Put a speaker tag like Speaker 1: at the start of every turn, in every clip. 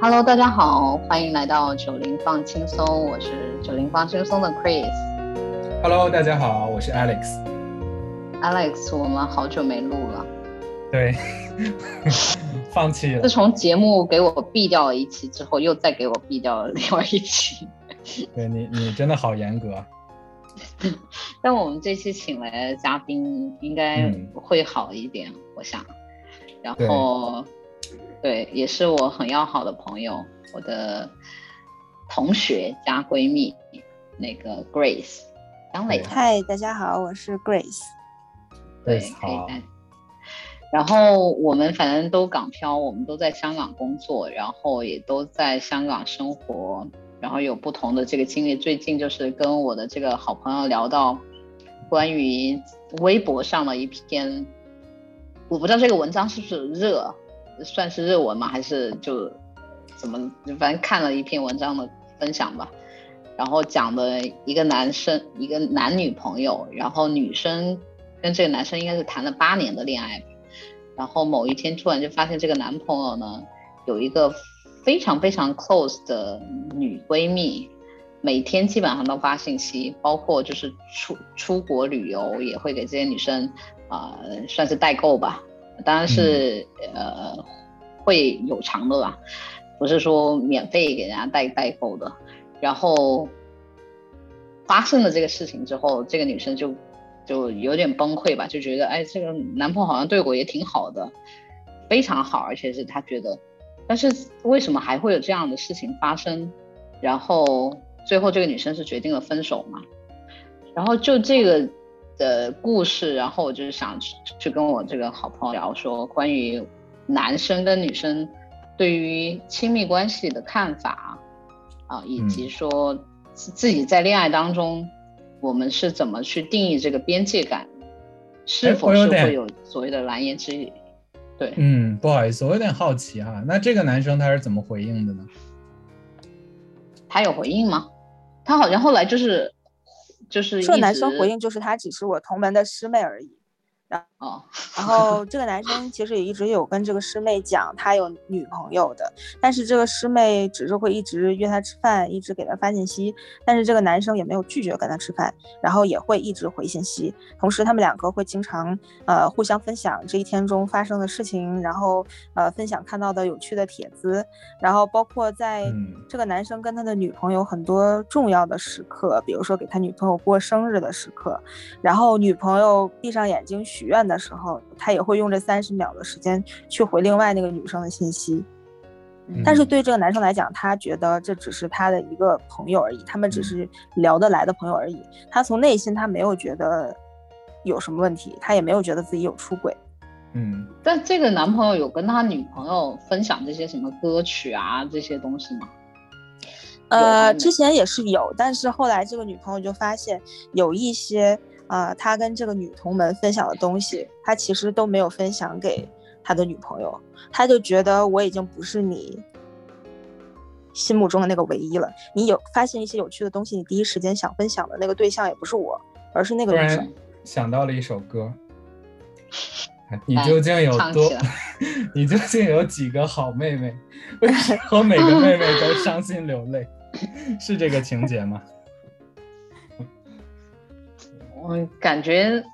Speaker 1: Hello，大家好，欢迎来到九零放轻松，我是九零放轻松的 Chris。
Speaker 2: Hello，大家好，我是 Alex。
Speaker 1: Alex，我们好久没录了。
Speaker 2: 对，放弃了。
Speaker 1: 自从节目给我毙掉了一期之后，又再给我毙掉了另外一期。
Speaker 2: 对你，你真的好严格。
Speaker 1: 但我们这期请来的嘉宾应该会好一点，我想。然后，对，也是我很要好的朋友，我的同学加闺蜜，那个 Grace 张磊。
Speaker 3: 嗨，大家好，我是 Grace。
Speaker 1: 对，可以。然后我们反正都港漂，我们都在香港工作，然后也都在香港生活。然后有不同的这个经历，最近就是跟我的这个好朋友聊到关于微博上的一篇，我不知道这个文章是不是热，算是热文吗？还是就怎么，反正看了一篇文章的分享吧。然后讲的一个男生，一个男女朋友，然后女生跟这个男生应该是谈了八年的恋爱，然后某一天突然就发现这个男朋友呢有一个。非常非常 close 的女闺蜜，每天基本上都发信息，包括就是出出国旅游也会给这些女生啊，算是代购吧，当然是呃会有偿的啦，不是说免费给人家代代购的。然后发生了这个事情之后，这个女生就就有点崩溃吧，就觉得哎，这个男朋友好像对我也挺好的，非常好，而且是她觉得。但是为什么还会有这样的事情发生？然后最后这个女生是决定了分手嘛？然后就这个的故事，然后我就是想去跟我这个好朋友聊说，关于男生跟女生对于亲密关系的看法啊，以及说自己在恋爱当中，我们是怎么去定义这个边界感，是否是会有所谓的蓝颜知己？对，
Speaker 2: 嗯，不好意思，我有点好奇哈，那这个男生他是怎么回应的呢？
Speaker 1: 他有回应吗？他好像后来就是，就是
Speaker 3: 这个男生回应就是他只是我同门的师妹而已。然后，然后这个男生其实也一直有跟这个师妹讲他有女朋友的，但是这个师妹只是会一直约他吃饭，一直给他发信息，但是这个男生也没有拒绝跟他吃饭，然后也会一直回信息，同时他们两个会经常呃互相分享这一天中发生的事情，然后呃分享看到的有趣的帖子，然后包括在这个男生跟他的女朋友很多重要的时刻，比如说给他女朋友过生日的时刻，然后女朋友闭上眼睛。许愿的时候，他也会用这三十秒的时间去回另外那个女生的信息，但是对这个男生来讲，他觉得这只是他的一个朋友而已，他们只是聊得来的朋友而已。他从内心他没有觉得有什么问题，他也没有觉得自己有出轨。
Speaker 2: 嗯，
Speaker 1: 但这个男朋友有跟他女朋友分享这些什么歌曲啊这些东西吗？
Speaker 3: 呃，之前也是有，但是后来这个女朋友就发现有一些。啊，他跟这个女同门分享的东西，他其实都没有分享给他的女朋友，他就觉得我已经不是你心目中的那个唯一了。你有发现一些有趣的东西，你第一时间想分享的那个对象也不是我，而是那个女生。
Speaker 2: 想到了一首歌，你究竟有多？你究竟有几个好妹妹？为什么 每个妹妹都伤心流泪？是这个情节吗？
Speaker 1: 嗯，感觉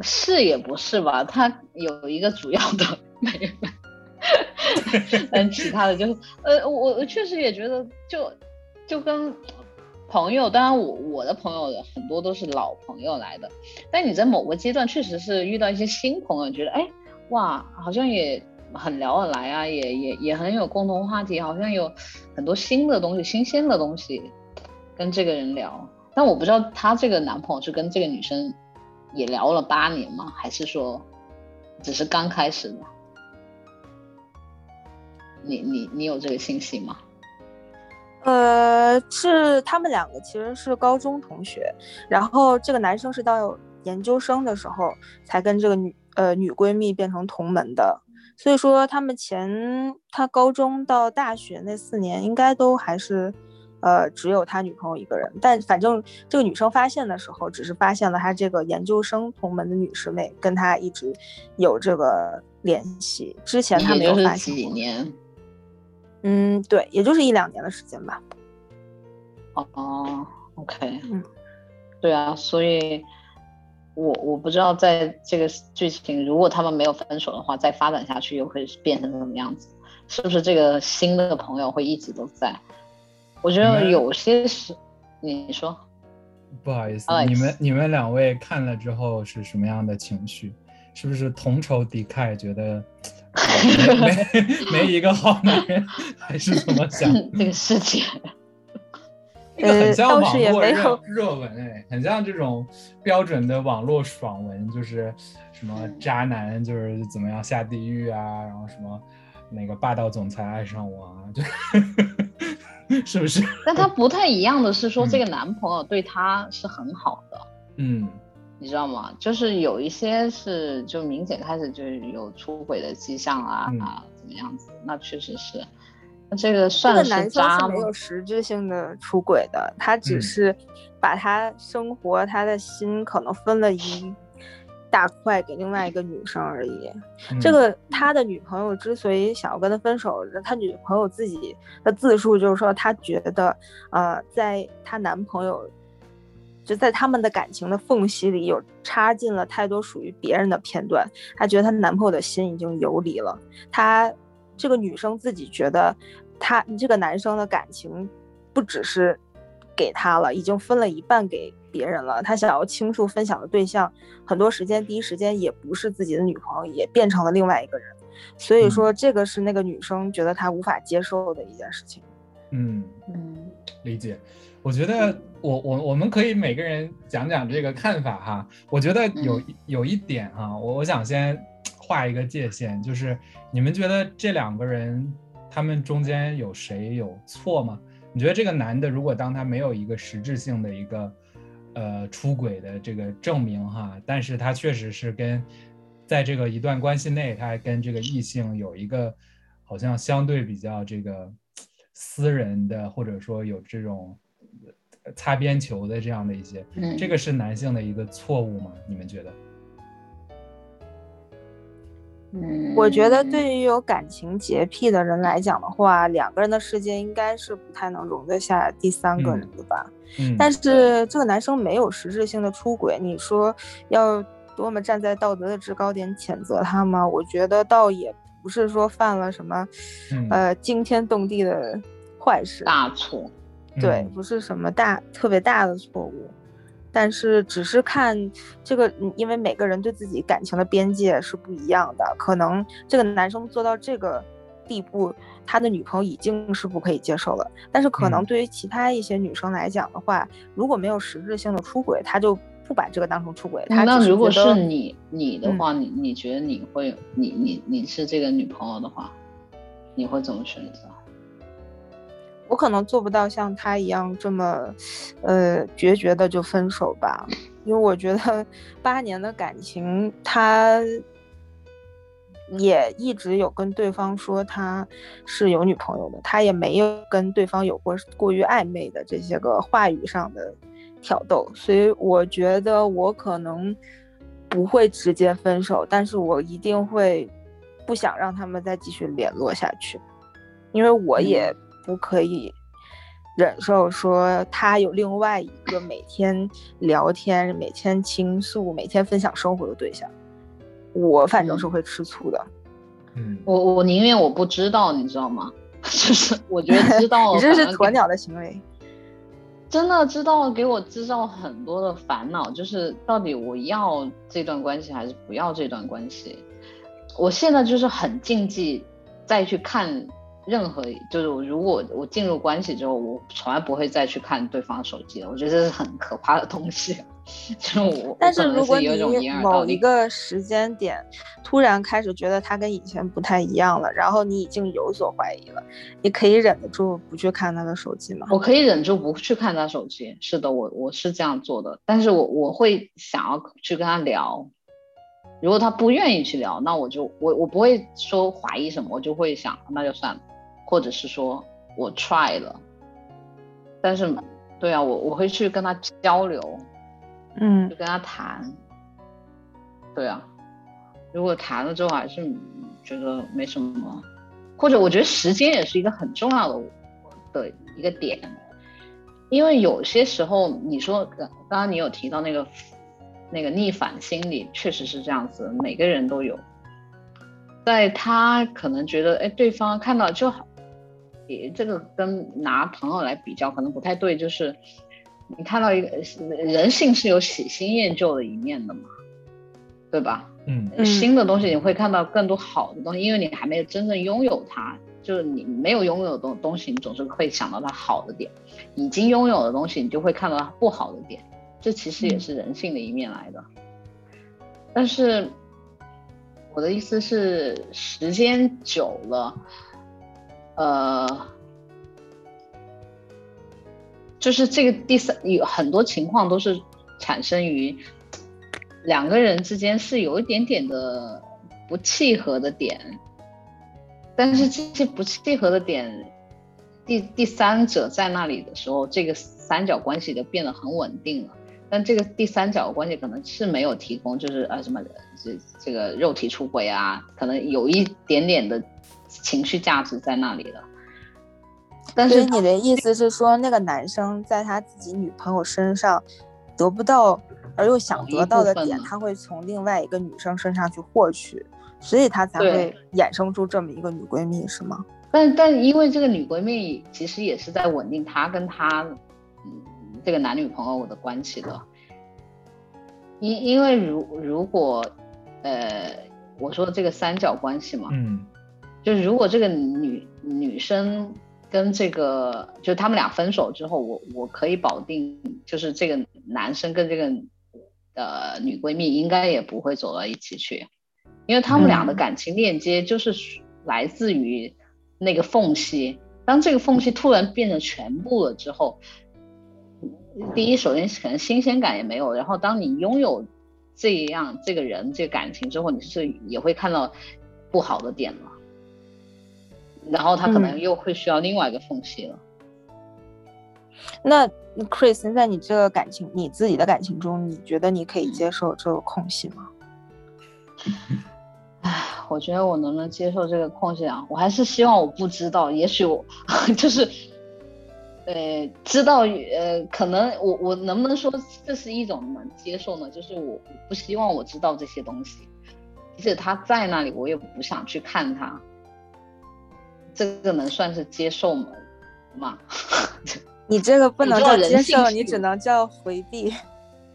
Speaker 1: 是也不是吧？他有一个主要的妹妹，但其他的就是，呃，我我确实也觉得，就就跟朋友，当然我我的朋友很多都是老朋友来的，但你在某个阶段确实是遇到一些新朋友，觉得哎哇，好像也很聊得来啊，也也也很有共同话题，好像有很多新的东西、新鲜的东西跟这个人聊。但我不知道她这个男朋友是跟这个女生也聊了八年吗？还是说只是刚开始的？你你你有这个信息吗？
Speaker 3: 呃，是他们两个其实是高中同学，然后这个男生是到研究生的时候才跟这个女呃女闺蜜变成同门的，所以说他们前他高中到大学那四年应该都还是。呃，只有他女朋友一个人，但反正这个女生发现的时候，只是发现了他这个研究生同门的女师妹跟他一直有这个联系，之前他没有发现。
Speaker 1: 几年？
Speaker 3: 嗯，对，也就是一两年的时间吧。
Speaker 1: 哦，OK，嗯，对啊，所以，我我不知道在这个剧情，如果他们没有分手的话，再发展下去又会变成什么样子？是不是这个新的朋友会一直都在？我觉得有些是，你说，
Speaker 2: 不好意思，你们你们两位看了之后是什么样的情绪？是不是同仇敌忾？觉得没没 没一个好男人，还是怎么想？
Speaker 1: 这个世界，
Speaker 2: 这个很像网络热热文哎，很像这种标准的网络爽文，就是什么渣男就是怎么样下地狱啊，然后什么那个霸道总裁爱上我啊，就 是不是？
Speaker 1: 但他不太一样的是说，这个男朋友对他是很好的，
Speaker 2: 嗯。
Speaker 1: 你知道吗？就是有一些是就明显开始就有出轨的迹象啊啊，怎么样子？那确实是，那这个算是渣
Speaker 3: 吗？没有实质性的出轨的，他只是把他生活他的心可能分了一大块给另外一个女生而已。这个他的女朋友之所以想要跟他分手，他女朋友自己的自述就是说，她觉得呃，在她男朋友。就在他们的感情的缝隙里，有插进了太多属于别人的片段。她觉得她男朋友的心已经游离了。她这个女生自己觉得，她这个男生的感情不只是给她了，已经分了一半给别人了。他想要倾诉分享的对象，很多时间第一时间也不是自己的女朋友，也变成了另外一个人。所以说，这个是那个女生觉得她无法接受的一件事情。
Speaker 2: 嗯嗯，理解。我觉得我我我们可以每个人讲讲这个看法哈。我觉得有有一点哈，我我想先画一个界限，就是你们觉得这两个人他们中间有谁有错吗？你觉得这个男的如果当他没有一个实质性的一个呃出轨的这个证明哈，但是他确实是跟在这个一段关系内，他还跟这个异性有一个好像相对比较这个私人的或者说有这种。擦边球的这样的一些，这个是男性的一个错误吗？你们觉得？
Speaker 1: 嗯，
Speaker 3: 我觉得对于有感情洁癖的人来讲的话，两个人的世界应该是不太能容得下第三个人的吧。
Speaker 2: 嗯，
Speaker 3: 但是这个男生没有实质性的出轨，你说要多么站在道德的制高点谴责他吗？我觉得倒也不是说犯了什么，呃，惊天动地的坏事，
Speaker 1: 大错。
Speaker 3: 对，不是什么大特别大的错误，但是只是看这个，因为每个人对自己感情的边界是不一样的，可能这个男生做到这个地步，他的女朋友已经是不可以接受了。但是可能对于其他一些女生来讲的话，如果没有实质性的出轨，他就不把这个当成出轨。
Speaker 1: 他那如果是你你的话，你你觉得你会，你你你是这个女朋友的话，你会怎么选择？
Speaker 3: 我可能做不到像他一样这么，呃，决绝的就分手吧，因为我觉得 八年的感情，他也一直有跟对方说他是有女朋友的，他也没有跟对方有过过于暧昧的这些个话语上的挑逗，所以我觉得我可能不会直接分手，但是我一定会不想让他们再继续联络下去，因为我也。不可以忍受说他有另外一个每天聊天、每天倾诉、每天分享生活的对象，我反正是会吃醋的。
Speaker 2: 嗯，
Speaker 1: 我我宁愿我不知道，你知道吗？就是我觉得知道，
Speaker 3: 你这是鸵鸟的行为。
Speaker 1: 真的知道给我制造很多的烦恼，就是到底我要这段关系还是不要这段关系？我现在就是很禁忌再去看。任何就是我如果我进入关系之后，我从来不会再去看对方手机了。我觉得这是很可怕的东西。就是我，
Speaker 3: 但是如果你某一个时间点突然开始觉得他跟以前不太一样了，然后你已经有所怀疑了，你可以忍得住不去看他的手机吗？
Speaker 1: 我可以忍住不去看他手机。是的，我我是这样做的。但是我我会想要去跟他聊。如果他不愿意去聊，那我就我我不会说怀疑什么，我就会想那就算了。或者是说我 try 了，但是，对啊，我我会去跟他交流，
Speaker 3: 嗯，
Speaker 1: 就跟他谈，对啊，如果谈了之后还是觉得没什么或者我觉得时间也是一个很重要的的一个点，因为有些时候你说刚刚刚你有提到那个那个逆反心理，确实是这样子，每个人都有，在他可能觉得哎对方看到就好，也这个跟拿朋友来比较可能不太对，就是你看到一个人性是有喜新厌旧的一面的嘛，对吧？
Speaker 2: 嗯，
Speaker 1: 新的东西你会看到更多好的东西，因为你还没有真正拥有它，就是你没有拥有东东西，你总是会想到它好的点；已经拥有的东西，你就会看到它不好的点。这其实也是人性的一面来的。但是我的意思是，时间久了，呃，就是这个第三有很多情况都是产生于。两个人之间是有一点点的不契合的点，但是这些不契合的点，第第三者在那里的时候，这个三角关系就变得很稳定了。但这个第三角关系可能是没有提供，就是啊什么这这个肉体出轨啊，可能有一点点的情绪价值在那里了。但是
Speaker 3: 你的意思是说，那个男生在他自己女朋友身上得不到。而又想得到的点，他会从另外一个女生身上去获取，所以他才会衍生出这么一个女闺蜜，是吗？
Speaker 1: 但但因为这个女闺蜜其实也是在稳定他跟他，嗯，这个男女朋友的关系的。因因为如如果，呃，我说的这个三角关系嘛，
Speaker 2: 嗯，
Speaker 1: 就是如果这个女女生。跟这个，就他们俩分手之后，我我可以保定，就是这个男生跟这个呃女闺蜜应该也不会走到一起去，因为他们俩的感情链接就是来自于那个缝隙。当这个缝隙突然变成全部了之后，第一，首先可能新鲜感也没有，然后当你拥有这样这个人这个感情之后，你是也会看到不好的点了。然后他可能又会需要另外一个缝隙了。
Speaker 3: 那 Chris，在你这个感情，你自己的感情中，你觉得你可以接受这个空隙吗？
Speaker 1: 唉，我觉得我能不能接受这个空隙啊？我还是希望我不知道。也许我 就是，呃，知道，呃，可能我我能不能说这是一种能接受呢？就是我不希望我知道这些东西，即使他在那里，我也不想去看他。这个能算是接受吗？吗？
Speaker 3: 你这个不能叫接受，你只能叫回避。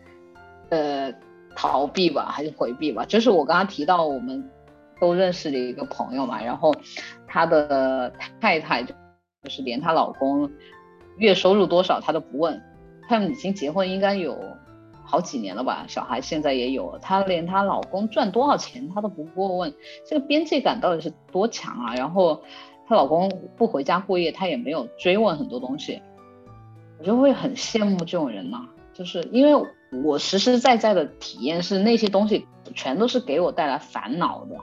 Speaker 1: 呃，逃避吧，还是回避吧？就是我刚刚提到，我们都认识的一个朋友嘛，然后他的太太就是连她老公月收入多少她都不问，他们已经结婚应该有好几年了吧，小孩现在也有，她连她老公赚多少钱她都不过问，这个边界感到底是多强啊？然后。她老公不回家过夜，她也没有追问很多东西，我就会很羡慕这种人呐。就是因为我实实在在的体验是那些东西全都是给我带来烦恼的，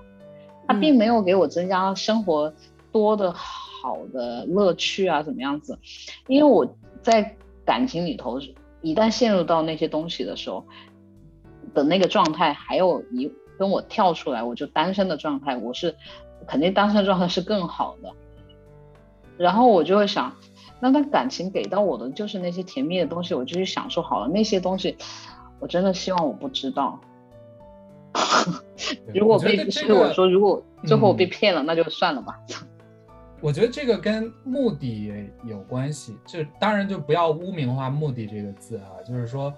Speaker 1: 他并没有给我增加生活多的好的乐趣啊，怎么样子？因为我在感情里头，一旦陷入到那些东西的时候的那个状态，还有一跟我跳出来，我就单身的状态，我是。肯定单身状态是更好的，然后我就会想，那他感情给到我的就是那些甜蜜的东西，我就去享受好了。那些东西，我真的希望我不知道。如果被是我说，如果最后我被骗了，那就算了吧。
Speaker 2: 我觉得这个跟目的有关系，就当然就不要污名化“目的”这个字啊。就是说，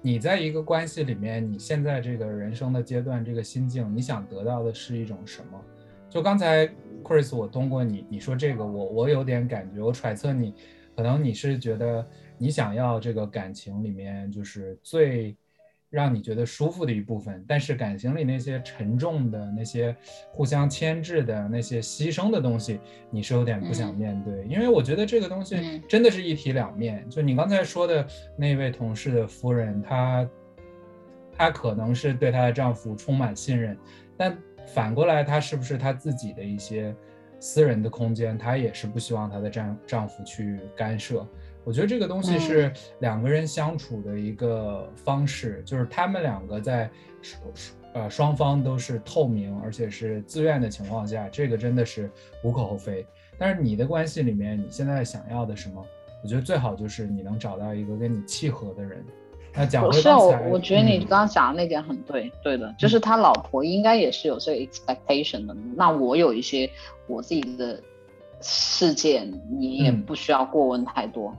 Speaker 2: 你在一个关系里面，你现在这个人生的阶段，这个心境，你想得到的是一种什么？就刚才，Chris，我通过你你说这个，我我有点感觉，我揣测你，可能你是觉得你想要这个感情里面就是最让你觉得舒服的一部分，但是感情里那些沉重的那些互相牵制的那些牺牲的东西，你是有点不想面对，因为我觉得这个东西真的是一体两面。就你刚才说的那位同事的夫人，她她可能是对她的丈夫充满信任，但。反过来，她是不是她自己的一些私人的空间，她也是不希望她的丈丈夫去干涉。我觉得这个东西是两个人相处的一个方式，就是他们两个在呃双方都是透明而且是自愿的情况下，这个真的是无可厚非。但是你的关系里面，你现在想要的什么？我觉得最好就是你能找到一个跟你契合的人。那讲回
Speaker 1: 刚才，我我觉得你刚刚讲的那点很对，对的，就是他老婆应该也是有这个 expectation 的。那我有一些我自己的事件，你也不需要过问太多。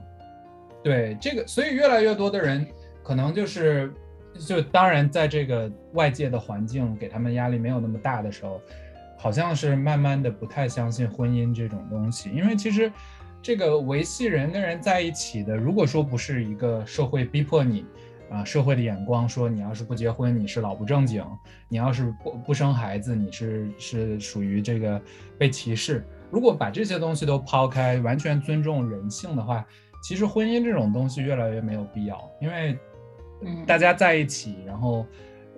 Speaker 2: 对这个，所以越来越多的人可能就是，就当然在这个外界的环境给他们压力没有那么大的时候，好像是慢慢的不太相信婚姻这种东西，因为其实这个维系人跟人在一起的，如果说不是一个社会逼迫你，啊，社会的眼光说你要是不结婚你是老不正经，你要是不不生孩子你是是属于这个被歧视，如果把这些东西都抛开，完全尊重人性的话。其实婚姻这种东西越来越没有必要，因为大家在一起，然后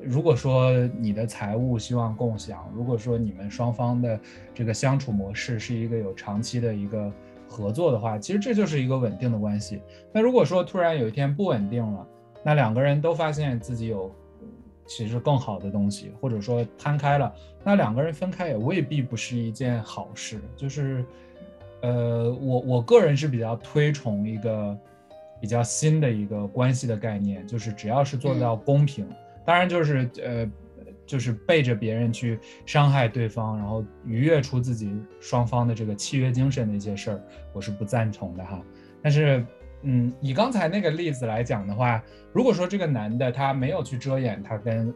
Speaker 2: 如果说你的财务希望共享，如果说你们双方的这个相处模式是一个有长期的一个合作的话，其实这就是一个稳定的关系。那如果说突然有一天不稳定了，那两个人都发现自己有其实更好的东西，或者说摊开了，那两个人分开也未必不是一件好事，就是。呃，我我个人是比较推崇一个比较新的一个关系的概念，就是只要是做到公平，当然就是呃，就是背着别人去伤害对方，然后逾越出自己双方的这个契约精神的一些事儿，我是不赞同的哈。但是，嗯，以刚才那个例子来讲的话，如果说这个男的他没有去遮掩他跟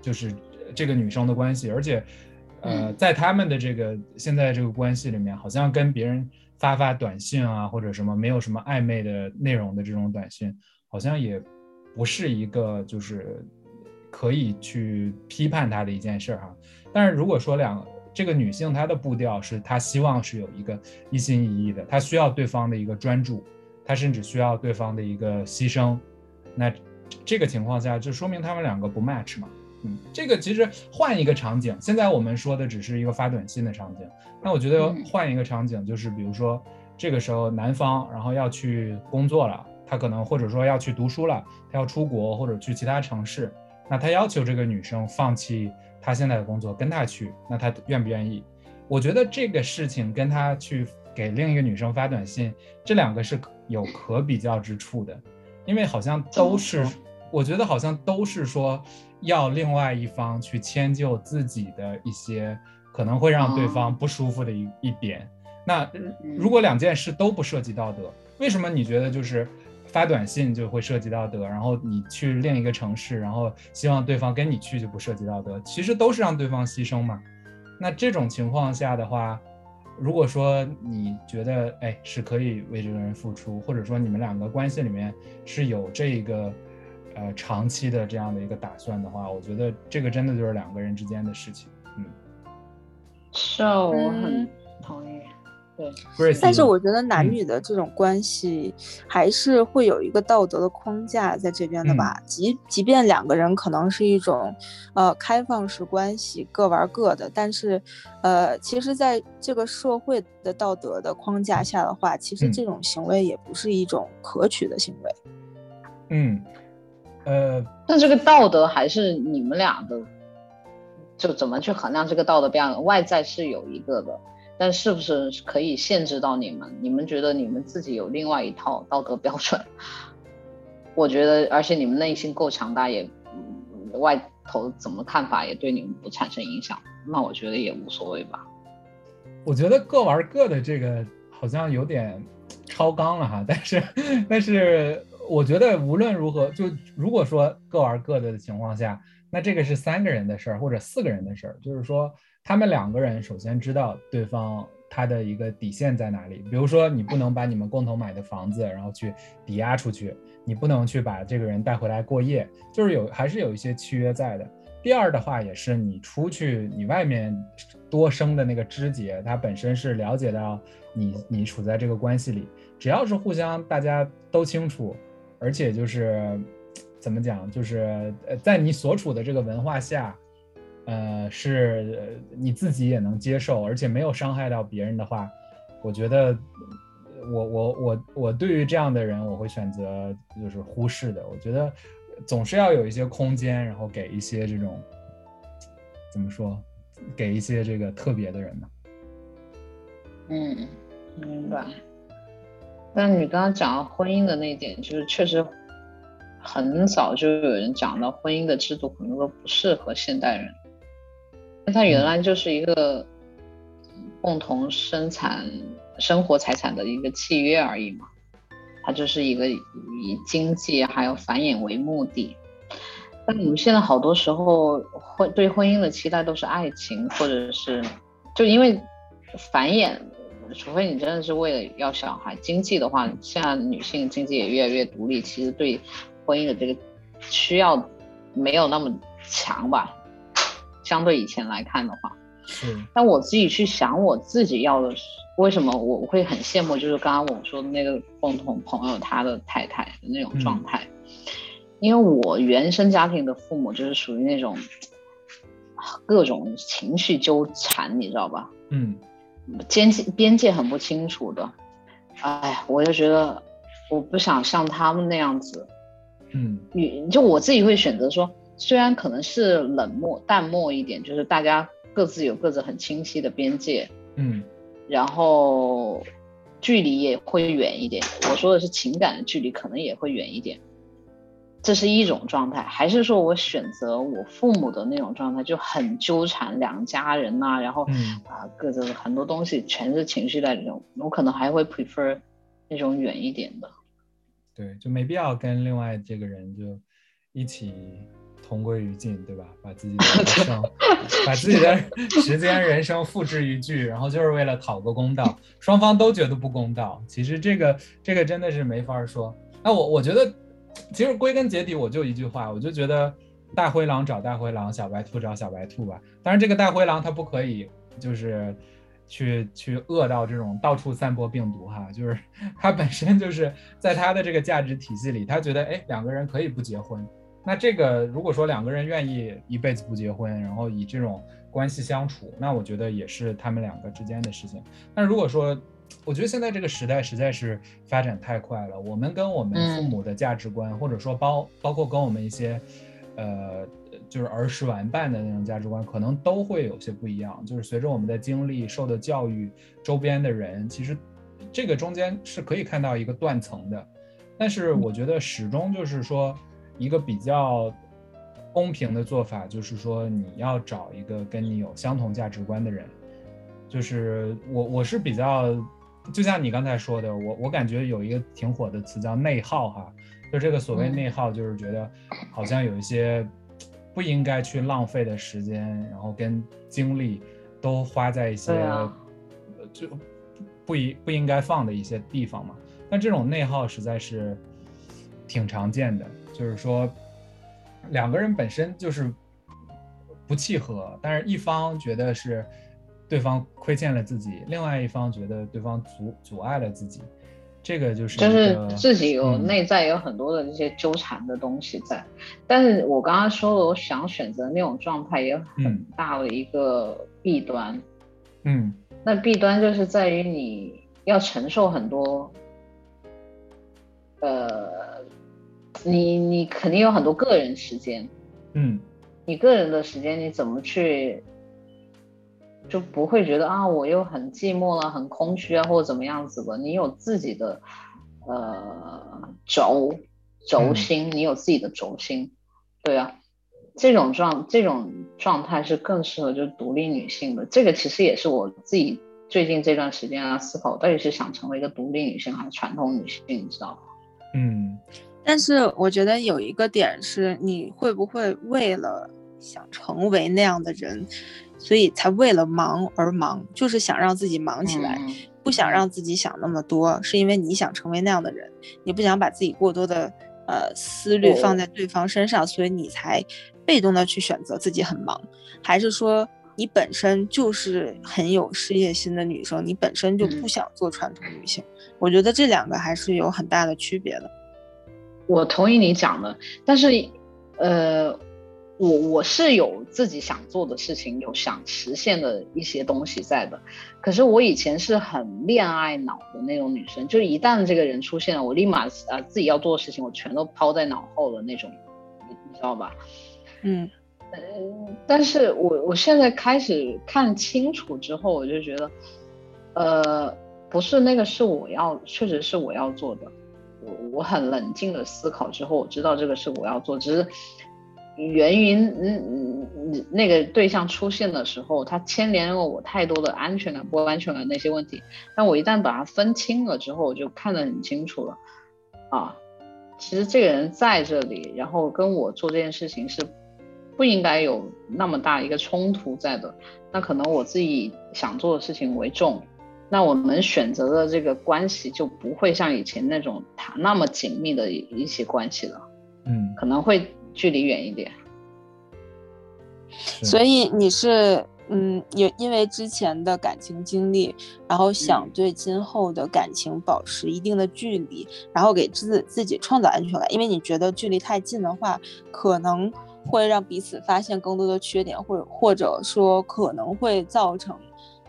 Speaker 2: 就是这个女生的关系，而且。呃，在他们的这个现在这个关系里面，好像跟别人发发短信啊，或者什么没有什么暧昧的内容的这种短信，好像也不是一个就是可以去批判他的一件事儿哈。但是如果说两这个女性她的步调是她希望是有一个一心一意的，她需要对方的一个专注，她甚至需要对方的一个牺牲，那这个情况下就说明他们两个不 match 嘛。嗯，这个其实换一个场景，现在我们说的只是一个发短信的场景。那我觉得换一个场景，就是比如说这个时候男方然后要去工作了，他可能或者说要去读书了，他要出国或者去其他城市，那他要求这个女生放弃他现在的工作跟他去，那他愿不愿意？我觉得这个事情跟他去给另一个女生发短信，这两个是有可比较之处的，因为好像都是，我觉得好像都是说。要另外一方去迁就自己的一些可能会让对方不舒服的一一点。那如果两件事都不涉及道德，为什么你觉得就是发短信就会涉及道德，然后你去另一个城市，然后希望对方跟你去就不涉及道德？其实都是让对方牺牲嘛。那这种情况下的话，如果说你觉得哎是可以为这个人付出，或者说你们两个关系里面是有这个。呃，长期的这样的一个打算的话，我觉得这个真的就是两个人之间的事情。嗯，
Speaker 1: 是，我很同意。
Speaker 2: 对，
Speaker 3: 但是我觉得男女的这种关系还是会有一个道德的框架在这边的吧。即即便两个人可能是一种呃开放式关系，各玩各的，但是呃，其实在这个社会的道德的框架下的话，其实这种行为也不是一种可取的行为。
Speaker 2: 嗯。呃，
Speaker 1: 那这个道德还是你们俩的，就怎么去衡量这个道德标准？外在是有一个的，但是不是可以限制到你们？你们觉得你们自己有另外一套道德标准？我觉得，而且你们内心够强大，也外头怎么看法也对你们不产生影响，那我觉得也无所谓吧。
Speaker 2: 我觉得各玩各的这个好像有点超纲了哈，但是但是。我觉得无论如何，就如果说各玩各的情况下，那这个是三个人的事儿或者四个人的事儿，就是说他们两个人首先知道对方他的一个底线在哪里。比如说，你不能把你们共同买的房子然后去抵押出去，你不能去把这个人带回来过夜，就是有还是有一些契约在的。第二的话，也是你出去，你外面多生的那个枝节，他本身是了解到你你处在这个关系里，只要是互相大家都清楚。而且就是怎么讲，就是呃，在你所处的这个文化下，呃，是你自己也能接受，而且没有伤害到别人的话，我觉得我我我我对于这样的人，我会选择就是忽视的。我觉得总是要有一些空间，然后给一些这种怎么说，给一些这个特别的人呢？
Speaker 1: 嗯，明白。但你刚刚讲到婚姻的那一点，就是确实很早就有人讲到婚姻的制度可能都不适合现代人，它原来就是一个共同生产生活财产的一个契约而已嘛，它就是一个以经济还有繁衍为目的。但我们现在好多时候婚对婚姻的期待都是爱情，或者是就因为繁衍。除非你真的是为了要小孩，经济的话，现在女性经济也越来越独立，其实对婚姻的这个需要没有那么强吧，相对以前来看的话。
Speaker 2: 是。
Speaker 1: 但我自己去想，我自己要的是为什么我会很羡慕，就是刚刚我说的那个共同朋友他的太太的那种状态，因为我原生家庭的父母就是属于那种各种情绪纠缠，你知道吧？
Speaker 2: 嗯。
Speaker 1: 边界边界很不清楚的，哎，我就觉得我不想像他们那样子，
Speaker 2: 嗯，
Speaker 1: 你就我自己会选择说，虽然可能是冷漠淡漠一点，就是大家各自有各自很清晰的边界，
Speaker 2: 嗯，
Speaker 1: 然后距离也会远一点。我说的是情感的距离，可能也会远一点。这是一种状态，还是说我选择我父母的那种状态，就很纠缠两家人呐，然后啊，各自很多东西全是情绪在里头，我可能还会 prefer 那种远一点的。
Speaker 2: 对，就没必要跟另外这个人就一起同归于尽，对吧？把自己的人生，把自己的时间、人生付之一炬，然后就是为了讨个公道，双方都觉得不公道。其实这个这个真的是没法说。那我我觉得。其实归根结底，我就一句话，我就觉得大灰狼找大灰狼，小白兔找小白兔吧。当然，这个大灰狼它不可以就是去去饿到这种到处散播病毒哈，就是它本身就是在它的这个价值体系里，他觉得哎两个人可以不结婚。那这个如果说两个人愿意一辈子不结婚，然后以这种关系相处，那我觉得也是他们两个之间的事情。但如果说，我觉得现在这个时代实在是发展太快了，我们跟我们父母的价值观，或者说包包括跟我们一些，呃，就是儿时玩伴的那种价值观，可能都会有些不一样。就是随着我们的经历、受的教育、周边的人，其实这个中间是可以看到一个断层的。但是我觉得始终就是说一个比较公平的做法，就是说你要找一个跟你有相同价值观的人。就是我我是比较。就像你刚才说的，我我感觉有一个挺火的词叫内耗哈，就这个所谓内耗，就是觉得好像有一些不应该去浪费的时间，然后跟精力都花在一些就不一不应该放的一些地方嘛。但这种内耗实在是挺常见的，就是说两个人本身就是不契合，但是一方觉得是。对方亏欠了自己，另外一方觉得对方阻阻碍了自己，这个就是
Speaker 1: 就是自己有内在有很多的这些纠缠的东西在。但是我刚刚说了，我想选择那种状态，也有很大的一个弊端。
Speaker 2: 嗯，
Speaker 1: 那弊端就是在于你要承受很多，呃，你你肯定有很多个人时间。
Speaker 2: 嗯，
Speaker 1: 你个人的时间你怎么去？就不会觉得啊，我又很寂寞了，很空虚啊，或者怎么样子的。你有自己的呃轴轴心，你有自己的轴心，对啊，这种状这种状态是更适合就是独立女性的。这个其实也是我自己最近这段时间啊思考，到底是想成为一个独立女性还是传统女性，你知道吗？
Speaker 2: 嗯，
Speaker 3: 但是我觉得有一个点是，你会不会为了想成为那样的人？所以才为了忙而忙，就是想让自己忙起来，不想让自己想那么多，是因为你想成为那样的人，你不想把自己过多的呃思虑放在对方身上，所以你才被动的去选择自己很忙，还是说你本身就是很有事业心的女生，你本身就不想做传统女性？我觉得这两个还是有很大的区别的。
Speaker 1: 我同意你讲的，但是呃。我我是有自己想做的事情，有想实现的一些东西在的。可是我以前是很恋爱脑的那种女生，就是一旦这个人出现了，我立马呃自己要做的事情，我全都抛在脑后的那种，你你知道吧？
Speaker 3: 嗯，
Speaker 1: 呃，但是我我现在开始看清楚之后，我就觉得，呃，不是那个是我要，确实是我要做的。我我很冷静的思考之后，我知道这个是我要做，只是。源于嗯嗯那个对象出现的时候，他牵连了我太多的安全感、不安全感那些问题。但我一旦把它分清了之后，我就看得很清楚了。啊，其实这个人在这里，然后跟我做这件事情是不应该有那么大一个冲突在的。那可能我自己想做的事情为重，那我们选择的这个关系就不会像以前那种谈那么紧密的一些关系了。
Speaker 2: 嗯，
Speaker 1: 可能会。距离远一点，
Speaker 3: 所以你是嗯，也因为之前的感情经历，然后想对今后的感情保持一定的距离，然后给自自己创造安全感。因为你觉得距离太近的话，可能会让彼此发现更多的缺点，或者或者说可能会造成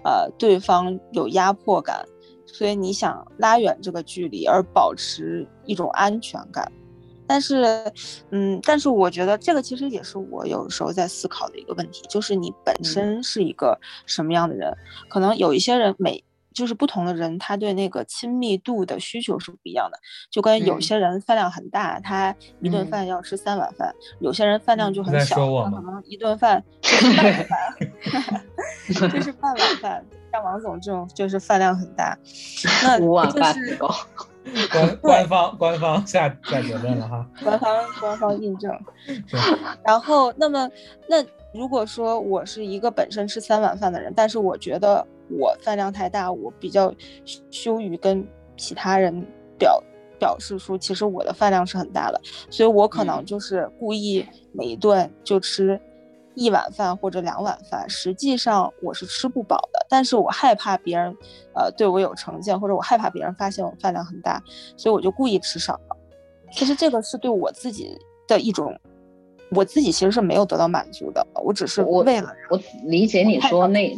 Speaker 3: 呃对方有压迫感，所以你想拉远这个距离，而保持一种安全感。但是，嗯，但是我觉得这个其实也是我有时候在思考的一个问题，就是你本身是一个什么样的人？可能有一些人每就是不同的人，他对那个亲密度的需求是不一样的。就跟有些人饭量很大，他一顿饭要吃三碗饭；有些人饭量就很小，他可能一顿饭就是半碗饭，就是半碗 饭。像王总这种就是饭量很大，那
Speaker 1: 五碗饭。
Speaker 2: 官官方官方下下结论了哈，
Speaker 3: 官方官方印证。然后，那么那如果说我是一个本身吃三碗饭的人，但是我觉得我饭量太大，我比较羞于跟其他人表表示出其实我的饭量是很大的，所以我可能就是故意每一顿就吃。一碗饭或者两碗饭，实际上我是吃不饱的，但是我害怕别人，呃，对我有成见，或者我害怕别人发现我饭量很大，所以我就故意吃少。其实这个是对我自己的一种，我自己其实是没有得到满足的，我只是为了
Speaker 1: 我理解你说那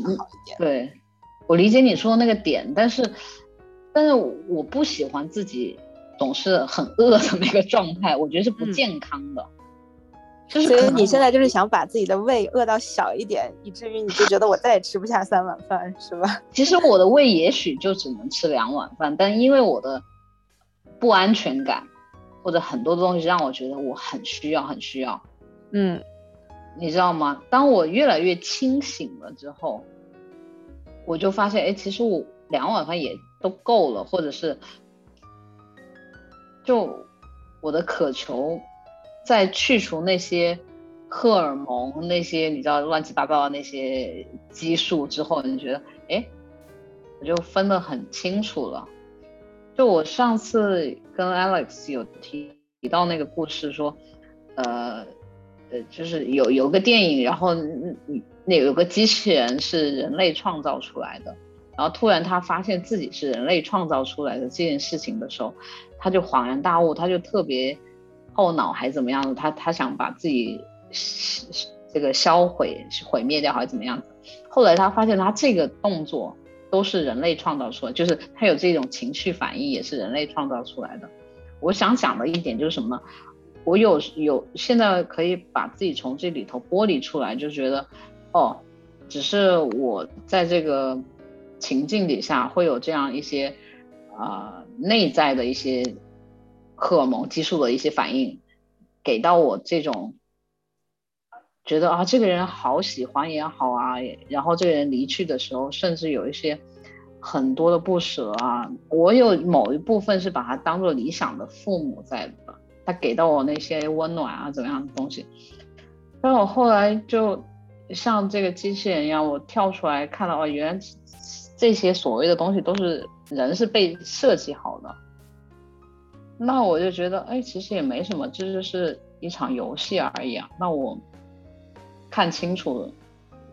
Speaker 1: 对，我理解你说的那个点，但是，但是我不喜欢自己总是很饿的那个状态，我觉得是不健康的。
Speaker 3: 所以你现在就是想把自己的胃饿到小一点，以至于你就觉得我再也吃不下三碗饭，是吧？
Speaker 1: 其实我的胃也许就只能吃两碗饭，但因为我的不安全感或者很多东西让我觉得我很需要，很需要。
Speaker 3: 嗯，
Speaker 1: 你知道吗？当我越来越清醒了之后，我就发现，哎，其实我两碗饭也都够了，或者是就我的渴求。在去除那些荷尔蒙、那些你知道乱七八糟的那些激素之后，你觉得，哎，我就分得很清楚了。就我上次跟 Alex 有提提到那个故事，说，呃，呃，就是有有个电影，然后那有个机器人是人类创造出来的，然后突然他发现自己是人类创造出来的这件事情的时候，他就恍然大悟，他就特别。后脑还怎么样的？他他想把自己这个销毁、毁灭掉，还是怎么样子？后来他发现，他这个动作都是人类创造出来，就是他有这种情绪反应，也是人类创造出来的。我想讲的一点就是什么呢？我有有现在可以把自己从这里头剥离出来，就觉得哦，只是我在这个情境底下会有这样一些啊内在的一些。荷尔蒙激素的一些反应，给到我这种觉得啊，这个人好喜欢也好啊，然后这个人离去的时候，甚至有一些很多的不舍啊。我有某一部分是把他当做理想的父母在的，他给到我那些温暖啊，怎么样的东西。但我后来就像这个机器人一样，我跳出来看到哦，原来这些所谓的东西都是人是被设计好的。那我就觉得，哎，其实也没什么，这就是一场游戏而已啊。那我看清楚了，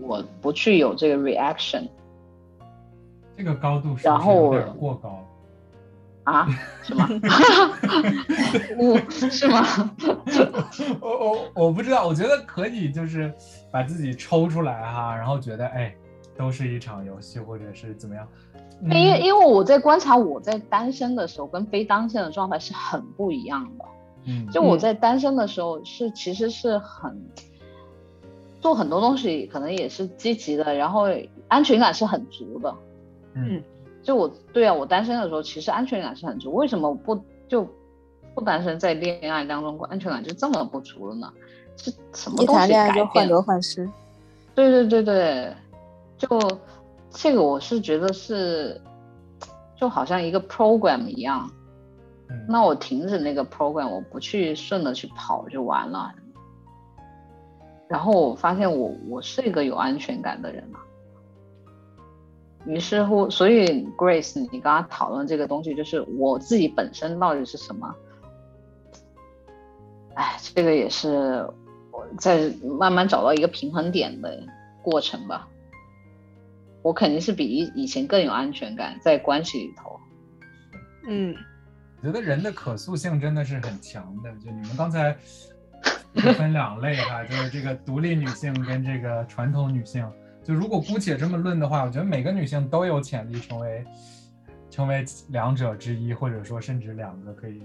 Speaker 1: 我不去有这个 reaction，
Speaker 2: 这个高度是有点过高
Speaker 1: 啊？是吗？我是吗？
Speaker 2: 我我我不知道，我觉得可以，就是把自己抽出来哈，然后觉得哎，都是一场游戏，或者是怎么样。
Speaker 1: 因为因为我在观察我在单身的时候跟非单身的状态是很不一样的。
Speaker 2: 嗯，
Speaker 1: 就我在单身的时候是其实是很做很多东西，可能也是积极的，然后安全感是很足的。
Speaker 2: 嗯，
Speaker 1: 就我对啊，我单身的时候其实安全感是很足，为什么不就不单身在恋爱当中安全感就这么不足了呢？是什么东西改变？一谈
Speaker 3: 恋爱就患得患失。
Speaker 1: 对对对对，就。这个我是觉得是，就好像一个 program 一样，那我停止那个 program，我不去顺着去跑就完了。然后我发现我我是一个有安全感的人了。于是乎，所以 Grace，你刚刚讨论这个东西，就是我自己本身到底是什么？哎，这个也是我在慢慢找到一个平衡点的过程吧。我肯定是比以以前更有安全感，在关系里头。
Speaker 3: 嗯，
Speaker 2: 我觉得人的可塑性真的是很强的。就你们刚才分两类哈，就是这个独立女性跟这个传统女性。就如果姑且这么论的话，我觉得每个女性都有潜力成为成为两者之一，或者说甚至两个，可以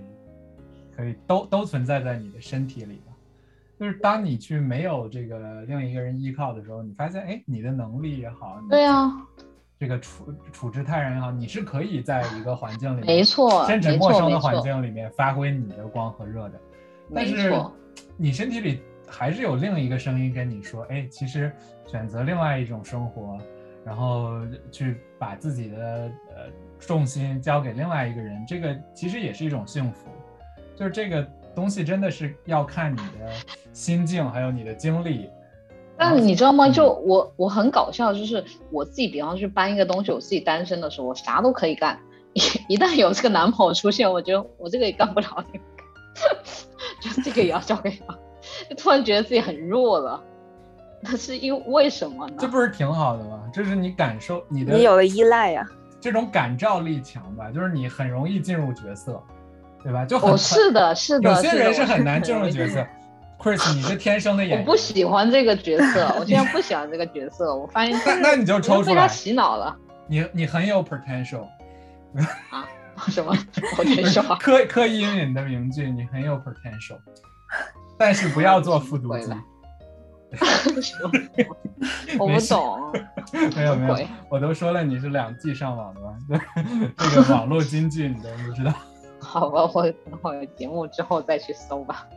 Speaker 2: 可以都都存在在你的身体里。就是当你去没有这个另一个人依靠的时候，你发现，哎，你的能力也好，
Speaker 1: 对呀，
Speaker 2: 这个处处置泰然也好，你是可以在一个环境里，
Speaker 1: 没错，
Speaker 2: 甚至陌生的环境里面发挥你的光和热的。但是你身体里还是有另一个声音跟你说，哎，其实选择另外一种生活，然后去把自己的呃重心交给另外一个人，这个其实也是一种幸福。就是这个。东西真的是要看你的心境，还有你的经历。
Speaker 1: 但你知道吗？就我我很搞笑，就是我自己，比方去搬一个东西，我自己单身的时候，我啥都可以干。一 一旦有这个男朋友出现，我觉得我这个也干不了，那个 就这个也要交给他。就 突然觉得自己很弱了。那是因为为什么呢？
Speaker 2: 这不是挺好的吗？这是你感受你的，
Speaker 3: 你有了依赖呀。
Speaker 2: 这种感召力强吧，就是你很容易进入角色。对吧？就很
Speaker 1: 是的，是的。
Speaker 2: 有些人是很难进入角色。Chris，你是天生的演员。
Speaker 1: 我不喜欢这个角色，我现在不喜欢这个角色。我发现
Speaker 2: 那那你就抽出来。被他
Speaker 1: 洗脑了。
Speaker 2: 你你很有 potential。
Speaker 1: 啊？什么 potential？
Speaker 2: 刻刻意引你的名句，你很有 potential，但是不要做 复读机。
Speaker 1: 我不懂。
Speaker 2: 没有 没有，我都说了你是两 G 上网的吧？这个网络经济你都不知道。
Speaker 1: 好吧，我等会有节目之后再去搜吧。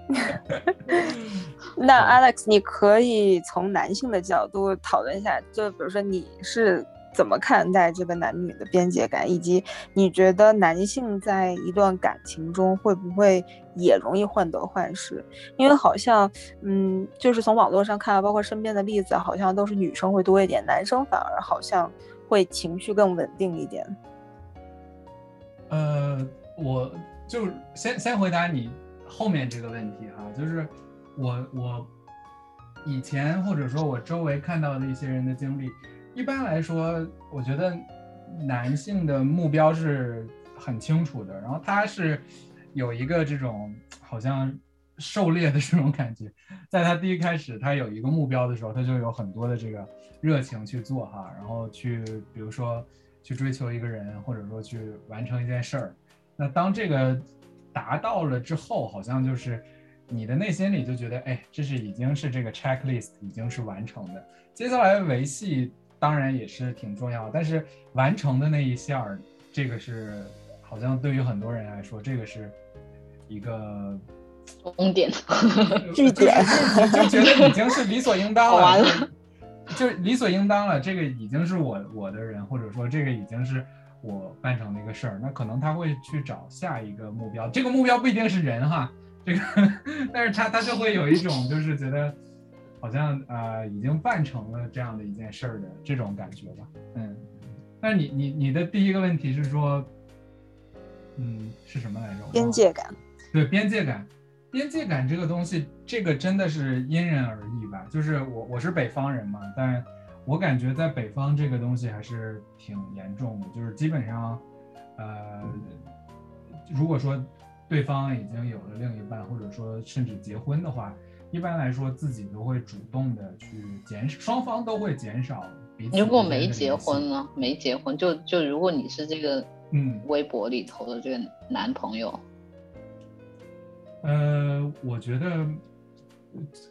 Speaker 3: 那 Alex，你可以从男性的角度讨论一下，就比如说你是怎么看待这个男女的边界感，以及你觉得男性在一段感情中会不会也容易患得患失？因为好像，嗯，就是从网络上看，包括身边的例子，好像都是女生会多一点，男生反而好像会情绪更稳定一点。
Speaker 2: 呃。我就先先回答你后面这个问题哈，就是我我以前或者说我周围看到的一些人的经历，一般来说，我觉得男性的目标是很清楚的，然后他是有一个这种好像狩猎的这种感觉，在他第一开始他有一个目标的时候，他就有很多的这个热情去做哈，然后去比如说去追求一个人，或者说去完成一件事儿。那当这个达到了之后，好像就是你的内心里就觉得，哎，这是已经是这个 checklist 已经是完成的。接下来维系当然也是挺重要，但是完成的那一下儿，这个是好像对于很多人来说，这个是一个
Speaker 1: 终点，
Speaker 3: 据点，
Speaker 2: 就觉得已经是理所应当了，
Speaker 1: 完了，
Speaker 2: 就理所应当了。这个已经是我我的人，或者说这个已经是。我办成的一个事儿，那可能他会去找下一个目标，这个目标不一定是人哈，这个，但是他他就会有一种就是觉得好像呃已经办成了这样的一件事儿的这种感觉吧，嗯，那你你你的第一个问题是说，嗯，是什么来着？
Speaker 3: 边界感。
Speaker 2: 对，边界感，边界感这个东西，这个真的是因人而异吧，就是我我是北方人嘛，但。我感觉在北方这个东西还是挺严重的，就是基本上，呃，如果说对方已经有了另一半，或者说甚至结婚的话，一般来说自己都会主动的去减少，双方都会减少彼此。
Speaker 1: 如果没结婚呢？没结婚就就如果你是这个
Speaker 2: 嗯
Speaker 1: 微博里头的这个男朋友，
Speaker 2: 呃，我觉得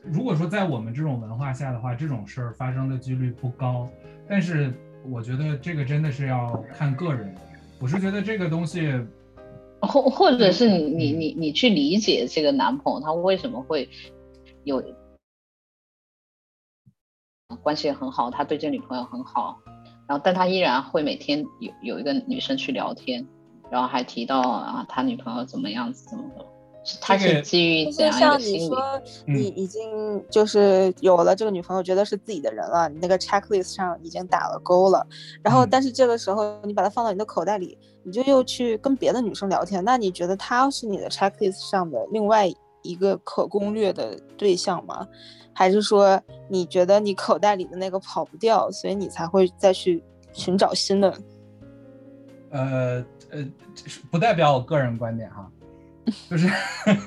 Speaker 2: 如果说在我们这种文化下的话，这种事儿发生的几率不高。但是我觉得这个真的是要看个人。我是觉得这个东西。
Speaker 1: 或或者是你你你你去理解这个男朋友他为什么会有关系很好，他对这女朋友很好，然后但他依然会每天有有一个女生去聊天，然后还提到啊他女朋友怎么样子怎么的，他是基于怎样
Speaker 3: 像你说你已经就是有了这个女朋友，觉得是自己的人了，你那个 checklist 上已经打了勾了，然后但是这个时候你把它放到你的口袋里。你就又去跟别的女生聊天，那你觉得她是你的 checklist 上的另外一个可攻略的对象吗？还是说你觉得你口袋里的那个跑不掉，所以你才会再去寻找新的？
Speaker 2: 呃呃，不代表我个人观点哈，就是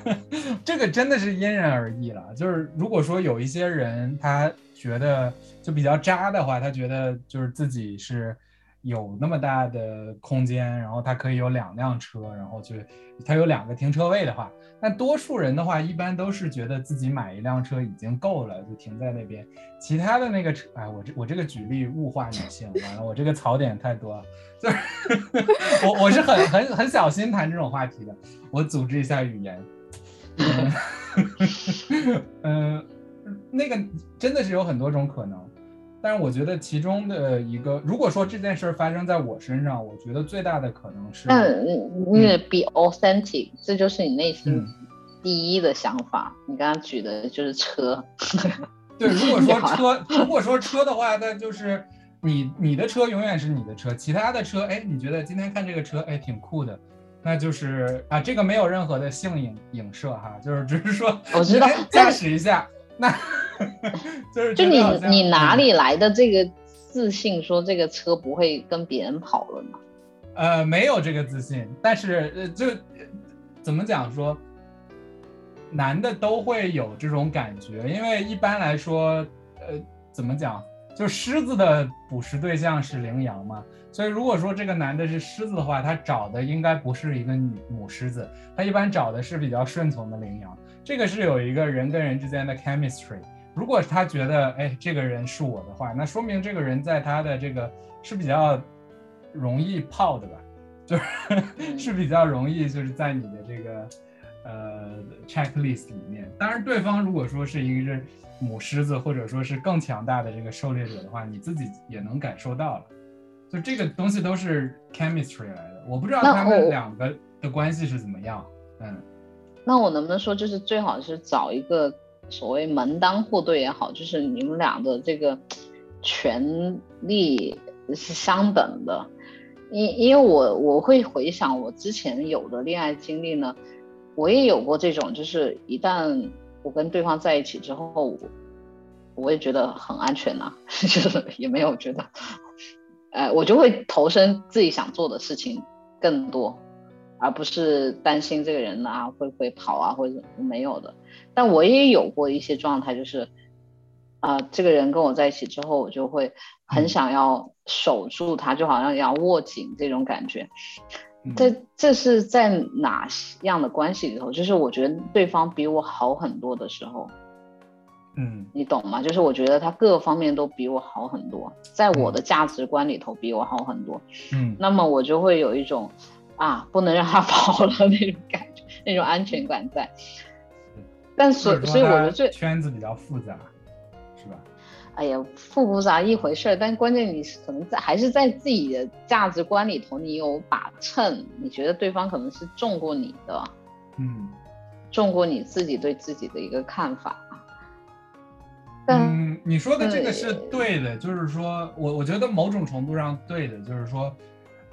Speaker 2: 这个真的是因人而异了。就是如果说有一些人他觉得就比较渣的话，他觉得就是自己是。有那么大的空间，然后它可以有两辆车，然后去，它有两个停车位的话，那多数人的话，一般都是觉得自己买一辆车已经够了，就停在那边。其他的那个车，哎，我这我这个举例物化女性，完了，我这个槽点太多了，就是 我我是很很很小心谈这种话题的，我组织一下语言。嗯，那个真的是有很多种可能。但是我觉得其中的一个，如果说这件事发生在我身上，我觉得最大的可能是，
Speaker 1: 嗯，你 be authentic，这就是你内心第一的想法。你刚刚举的就是车，
Speaker 2: 对，如果说车，如果说车的话，那就是你你的车永远是你的车，其他的车，哎，你觉得今天看这个车，哎，挺酷的，那就是啊，这个没有任何的性影影射哈，就是只是说
Speaker 1: 我知道
Speaker 2: 驾驶一下那。就是
Speaker 1: 就你你哪里来的这个自信，说这个车不会跟别人跑了呢？
Speaker 2: 呃，没有这个自信，但是呃，就怎么讲说，男的都会有这种感觉，因为一般来说，呃，怎么讲，就狮子的捕食对象是羚羊嘛，所以如果说这个男的是狮子的话，他找的应该不是一个女母狮子，他一般找的是比较顺从的羚羊，这个是有一个人跟人之间的 chemistry。如果他觉得哎这个人是我的话，那说明这个人在他的这个是比较容易泡的吧，就是 是比较容易就是在你的这个呃 checklist 里面。当然，对方如果说是一个母狮子，或者说是更强大的这个狩猎者的话，你自己也能感受到了。就这个东西都是 chemistry 来的，我不知道他们两个的关系是怎么样。嗯，
Speaker 1: 那我能不能说就是最好是找一个。所谓门当户对也好，就是你们俩的这个权利是相等的。因因为我我会回想我之前有的恋爱经历呢，我也有过这种，就是一旦我跟对方在一起之后，我也觉得很安全呐，就是也没有觉得，呃，我就会投身自己想做的事情更多。而不是担心这个人啊会不会跑啊或者没有的，但我也有过一些状态，就是啊这个人跟我在一起之后，我就会很想要守住他，就好像要握紧这种感觉。这这是在哪样的关系里头？就是我觉得对方比我好很多的时候，
Speaker 2: 嗯，
Speaker 1: 你懂吗？就是我觉得他各方面都比我好很多，在我的价值观里头比我好很多，
Speaker 2: 嗯，
Speaker 1: 那么我就会有一种。啊，不能让他 跑了那种感觉，那种安全感在。但所所以我觉得最
Speaker 2: 圈子比较复杂，是吧？
Speaker 1: 哎呀，复不复杂一回事儿，但关键你是可能在还是在自己的价值观里头，你有把秤，你觉得对方可能是重过你的，
Speaker 2: 嗯，
Speaker 1: 重过你自己对自己的一个看法。
Speaker 2: 嗯，你说的这个是对的，就是说我我觉得某种程度上对的，就是说。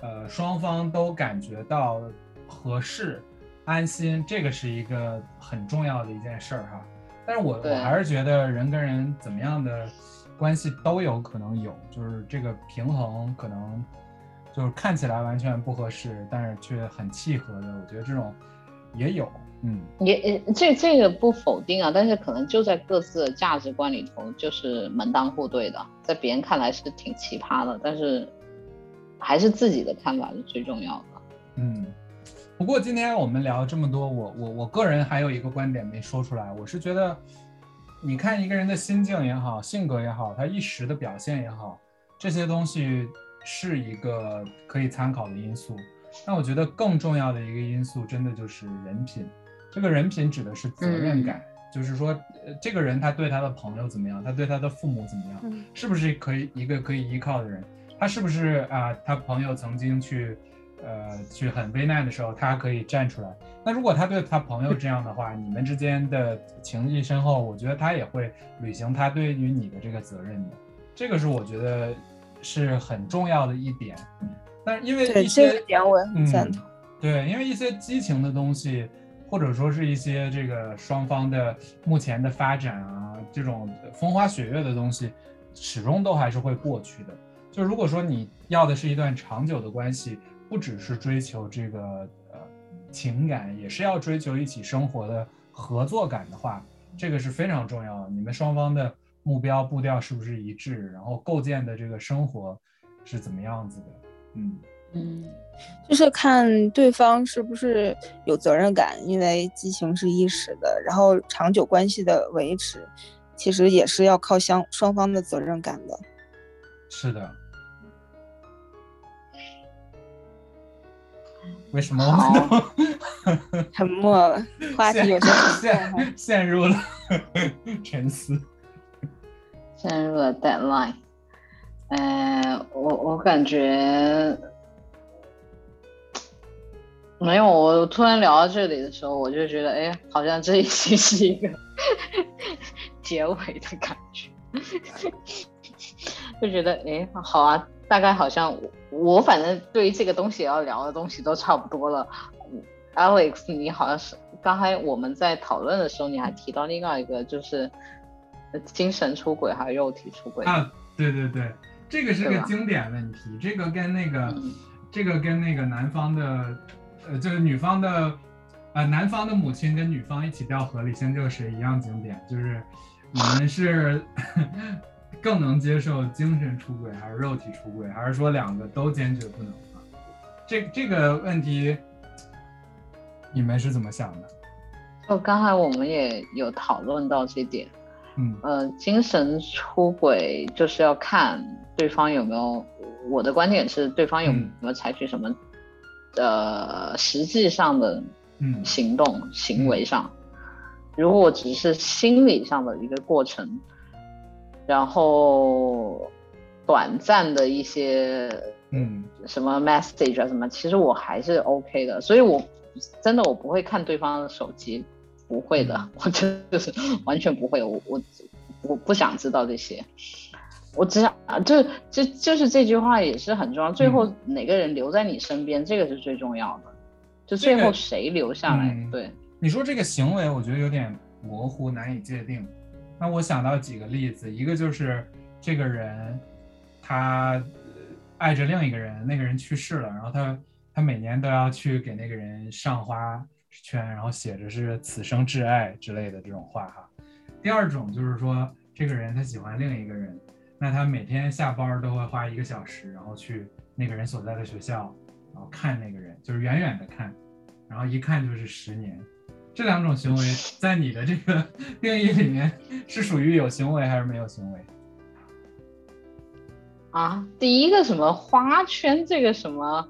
Speaker 2: 呃，双方都感觉到合适、安心，这个是一个很重要的一件事儿哈。但是我我还是觉得人跟人怎么样的关系都有可能有，就是这个平衡可能就是看起来完全不合适，但是却很契合的，我觉得这种也有。嗯，
Speaker 1: 也这这个不否定啊，但是可能就在各自的价值观里头，就是门当户对的，在别人看来是挺奇葩的，但是还是自己的看法是最重要的。
Speaker 2: 嗯，不过今天我们聊这么多，我我我个人还有一个观点没说出来，我是觉得，你看一个人的心境也好，性格也好，他一时的表现也好，这些东西是一个可以参考的因素。那我觉得更重要的一个因素，真的就是人品。这个人品指的是责任感，就是说，呃，这个人他对他的朋友怎么样，他对他的父母怎么样，是不是可以一个可以依靠的人？他是不是啊？他朋友曾经去，呃，去很危难的时候，他可以站出来。那如果他对他朋友这样的话，你们之间的情谊深厚，我觉得他也会履行他对于你的这个责任的。这个是我觉得是很重要的一点。但是因为一些
Speaker 3: 点我很赞同，
Speaker 2: 对，因为一些激情的东西。或者说是一些这个双方的目前的发展啊，这种风花雪月的东西，始终都还是会过去的。就如果说你要的是一段长久的关系，不只是追求这个呃情感，也是要追求一起生活的合作感的话，这个是非常重要的。你们双方的目标步调是不是一致？然后构建的这个生活是怎么样子的？嗯。
Speaker 3: 嗯，就是看对方是不是有责任感，因为激情是一时的，然后长久关系的维持，其实也是要靠相双方的责任感的。
Speaker 2: 是的。为什么我
Speaker 3: 们 沉默了？话题有些
Speaker 2: 陷 陷入了沉思，
Speaker 1: 陷入了 deadline。呃，我我感觉。没有，我突然聊到这里的时候，我就觉得，哎，好像这一期是一个结尾的感觉，就觉得，哎，好啊，大概好像我反正对于这个东西要聊的东西都差不多了。Alex，你好像是刚才我们在讨论的时候，你还提到另外一个，就是精神出轨还是肉体出轨
Speaker 2: 啊？对对对，这个是个经典问题，这个跟那个，这个跟那个男方的。呃，就是女方的，呃，男方的母亲跟女方一起掉河里先救谁一样经典，就是你们是更能接受精神出轨还是肉体出轨，还是说两个都坚决不能啊？这这个问题，你们是怎么想的？
Speaker 1: 哦，刚才我们也有讨论到这点，
Speaker 2: 嗯，
Speaker 1: 呃，精神出轨就是要看对方有没有，我的观点是对方有没有采取什么。呃，实际上的行动行为上，如果只是心理上的一个过程，然后短暂的一些
Speaker 2: 嗯
Speaker 1: 什么 message 啊什么，其实我还是 OK 的。所以我真的我不会看对方的手机，不会的，我真的是完全不会。我我我不想知道这些。我只想啊，就就就是这句话也是很重要。最后哪个人留在你身边，这个是最重要的。就最后谁留下来？对，
Speaker 2: 你说这个行为，我觉得有点模糊，难以界定。那我想到几个例子，一个就是这个人他爱着另一个人，那个人去世了，然后他他每年都要去给那个人上花圈，然后写着是此生挚爱之类的这种话哈。第二种就是说，这个人他喜欢另一个人。那他每天下班都会花一个小时，然后去那个人所在的学校，然后看那个人，就是远远的看，然后一看就是十年。这两种行为在你的这个 定义里面是属于有行为还是没有行为？
Speaker 1: 啊，第一个什么花圈，这个什么？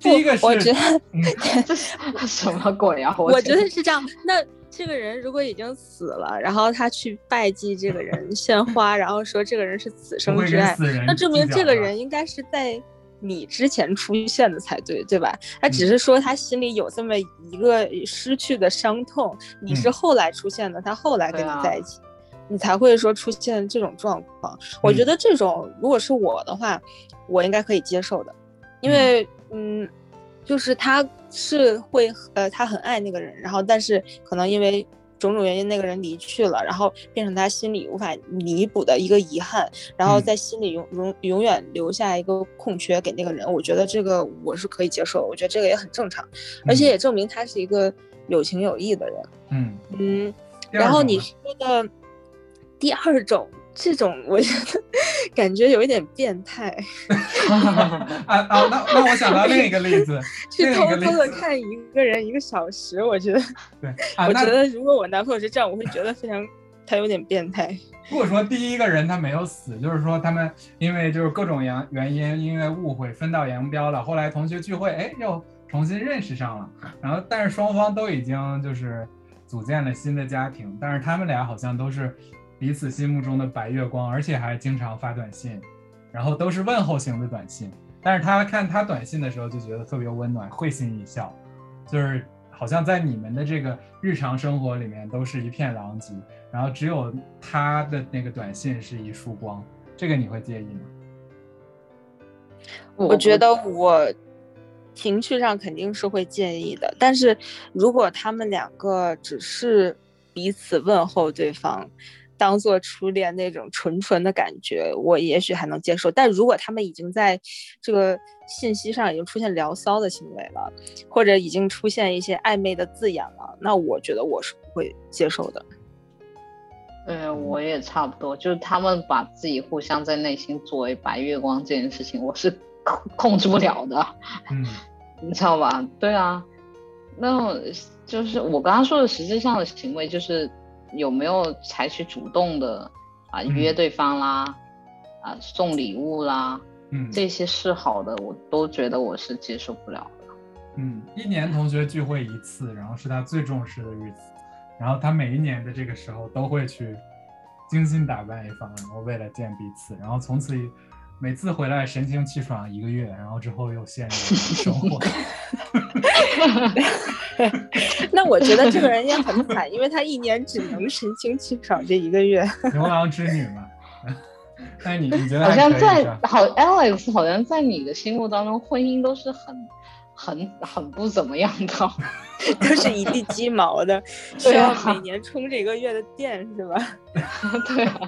Speaker 2: 第一个是，
Speaker 3: 我觉得
Speaker 1: 这是什么鬼啊？
Speaker 3: 我觉得是这样。那。这个人如果已经死了，然后他去拜祭这个人，献花，然后说这个人是此生之爱，那证明这个人应该是在你之前出现的才对，对吧？他只是说他心里有这么一个失去的伤痛，你是后来出现的，他后来跟你在一起，你才会说出现这种状况。我觉得这种如果是我的话，我应该可以接受的，因为嗯。就是他是会呃，他很爱那个人，然后但是可能因为种种原因那个人离去了，然后变成他心里无法弥补的一个遗憾，然后在心里永永永远留下一个空缺给那个人。我觉得这个我是可以接受，我觉得这个也很正常，而且也证明他是一个有情有义的人。
Speaker 2: 嗯
Speaker 3: 嗯，然后你说的第二种。这种我觉得 感觉有一点变态。
Speaker 2: 啊啊，那那我想到另一个例子，
Speaker 3: 去偷偷的看一个人一个小时，我觉得，
Speaker 2: 对，
Speaker 3: 我觉得如果我男朋友是这样，我会觉得非常他有点变态。
Speaker 2: 如果说第一个人他没有死，就是说他们因为就是各种原原因，因为误会分道扬镳了，后来同学聚会，哎，又重新认识上了，然后但是双方都已经就是组建了新的家庭，但是他们俩好像都是。彼此心目中的白月光，而且还经常发短信，然后都是问候型的短信。但是他看他短信的时候就觉得特别温暖，会心一笑，就是好像在你们的这个日常生活里面都是一片狼藉，然后只有他的那个短信是一束光。这个你会介意吗？
Speaker 3: 我觉得我情绪上肯定是会介意的，但是如果他们两个只是彼此问候对方。当做初恋那种纯纯的感觉，我也许还能接受。但如果他们已经在这个信息上已经出现聊骚的行为了，或者已经出现一些暧昧的字眼了，那我觉得我是不会接受的。
Speaker 1: 嗯，我也差不多。就是他们把自己互相在内心作为白月光这件事情，我是控控制不了的。
Speaker 2: 嗯，
Speaker 1: 你知道吧？对啊，那就是我刚刚说的实质上的行为就是。有没有采取主动的啊约对方啦，啊送礼物啦，
Speaker 2: 嗯，
Speaker 1: 这些是好的，我都觉得我是接受不了的。
Speaker 2: 嗯，一年同学聚会一次，然后是他最重视的日子，然后他每一年的这个时候都会去精心打扮一番，然后为了见彼此，然后从此每次回来神清气爽一个月，然后之后又陷入生活。
Speaker 3: 那我觉得这个人也很惨，因为他一年只能神清气爽这一个月。
Speaker 2: 牛郎织女嘛。那你你觉得
Speaker 1: 好像在好 Alex 好像在你的心目当中，婚姻都是很很很不怎么样的，
Speaker 3: 都是一地鸡毛的，需要每年充这个月的电是吧？
Speaker 1: 对啊。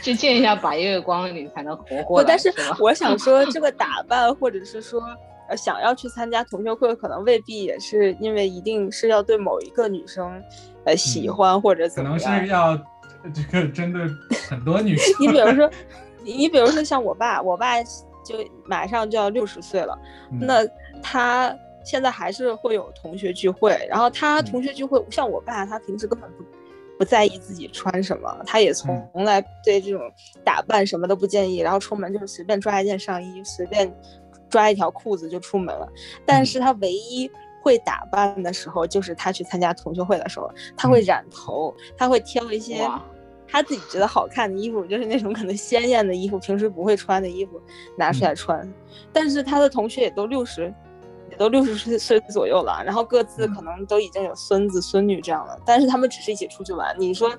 Speaker 1: 去见一下白月光，你才能活过来。
Speaker 3: 但是我想说，这个打扮或者是说。呃，想要去参加同学会，可能未必也是因为一定是要对某一个女生，呃，喜欢或者怎么
Speaker 2: 样。可能是要这个针对很多女生。
Speaker 3: 你比如说，你比如说像我爸，我爸就马上就要六十岁了，那他现在还是会有同学聚会，然后他同学聚会，像我爸，他平时根本不不在意自己穿什么，他也从来对这种打扮什么都不介意，然后出门就是随便抓一件上衣，随便。抓一条裤子就出门了，但是他唯一会打扮的时候，就是他去参加同学会的时候，他会染头，他会挑一些他自己觉得好看的衣服，就是那种可能鲜艳的衣服，平时不会穿的衣服拿出来穿。但是他的同学也都六十，也都六十岁岁左右了，然后各自可能都已经有孙子孙女这样了，但是他们只是一起出去玩。你说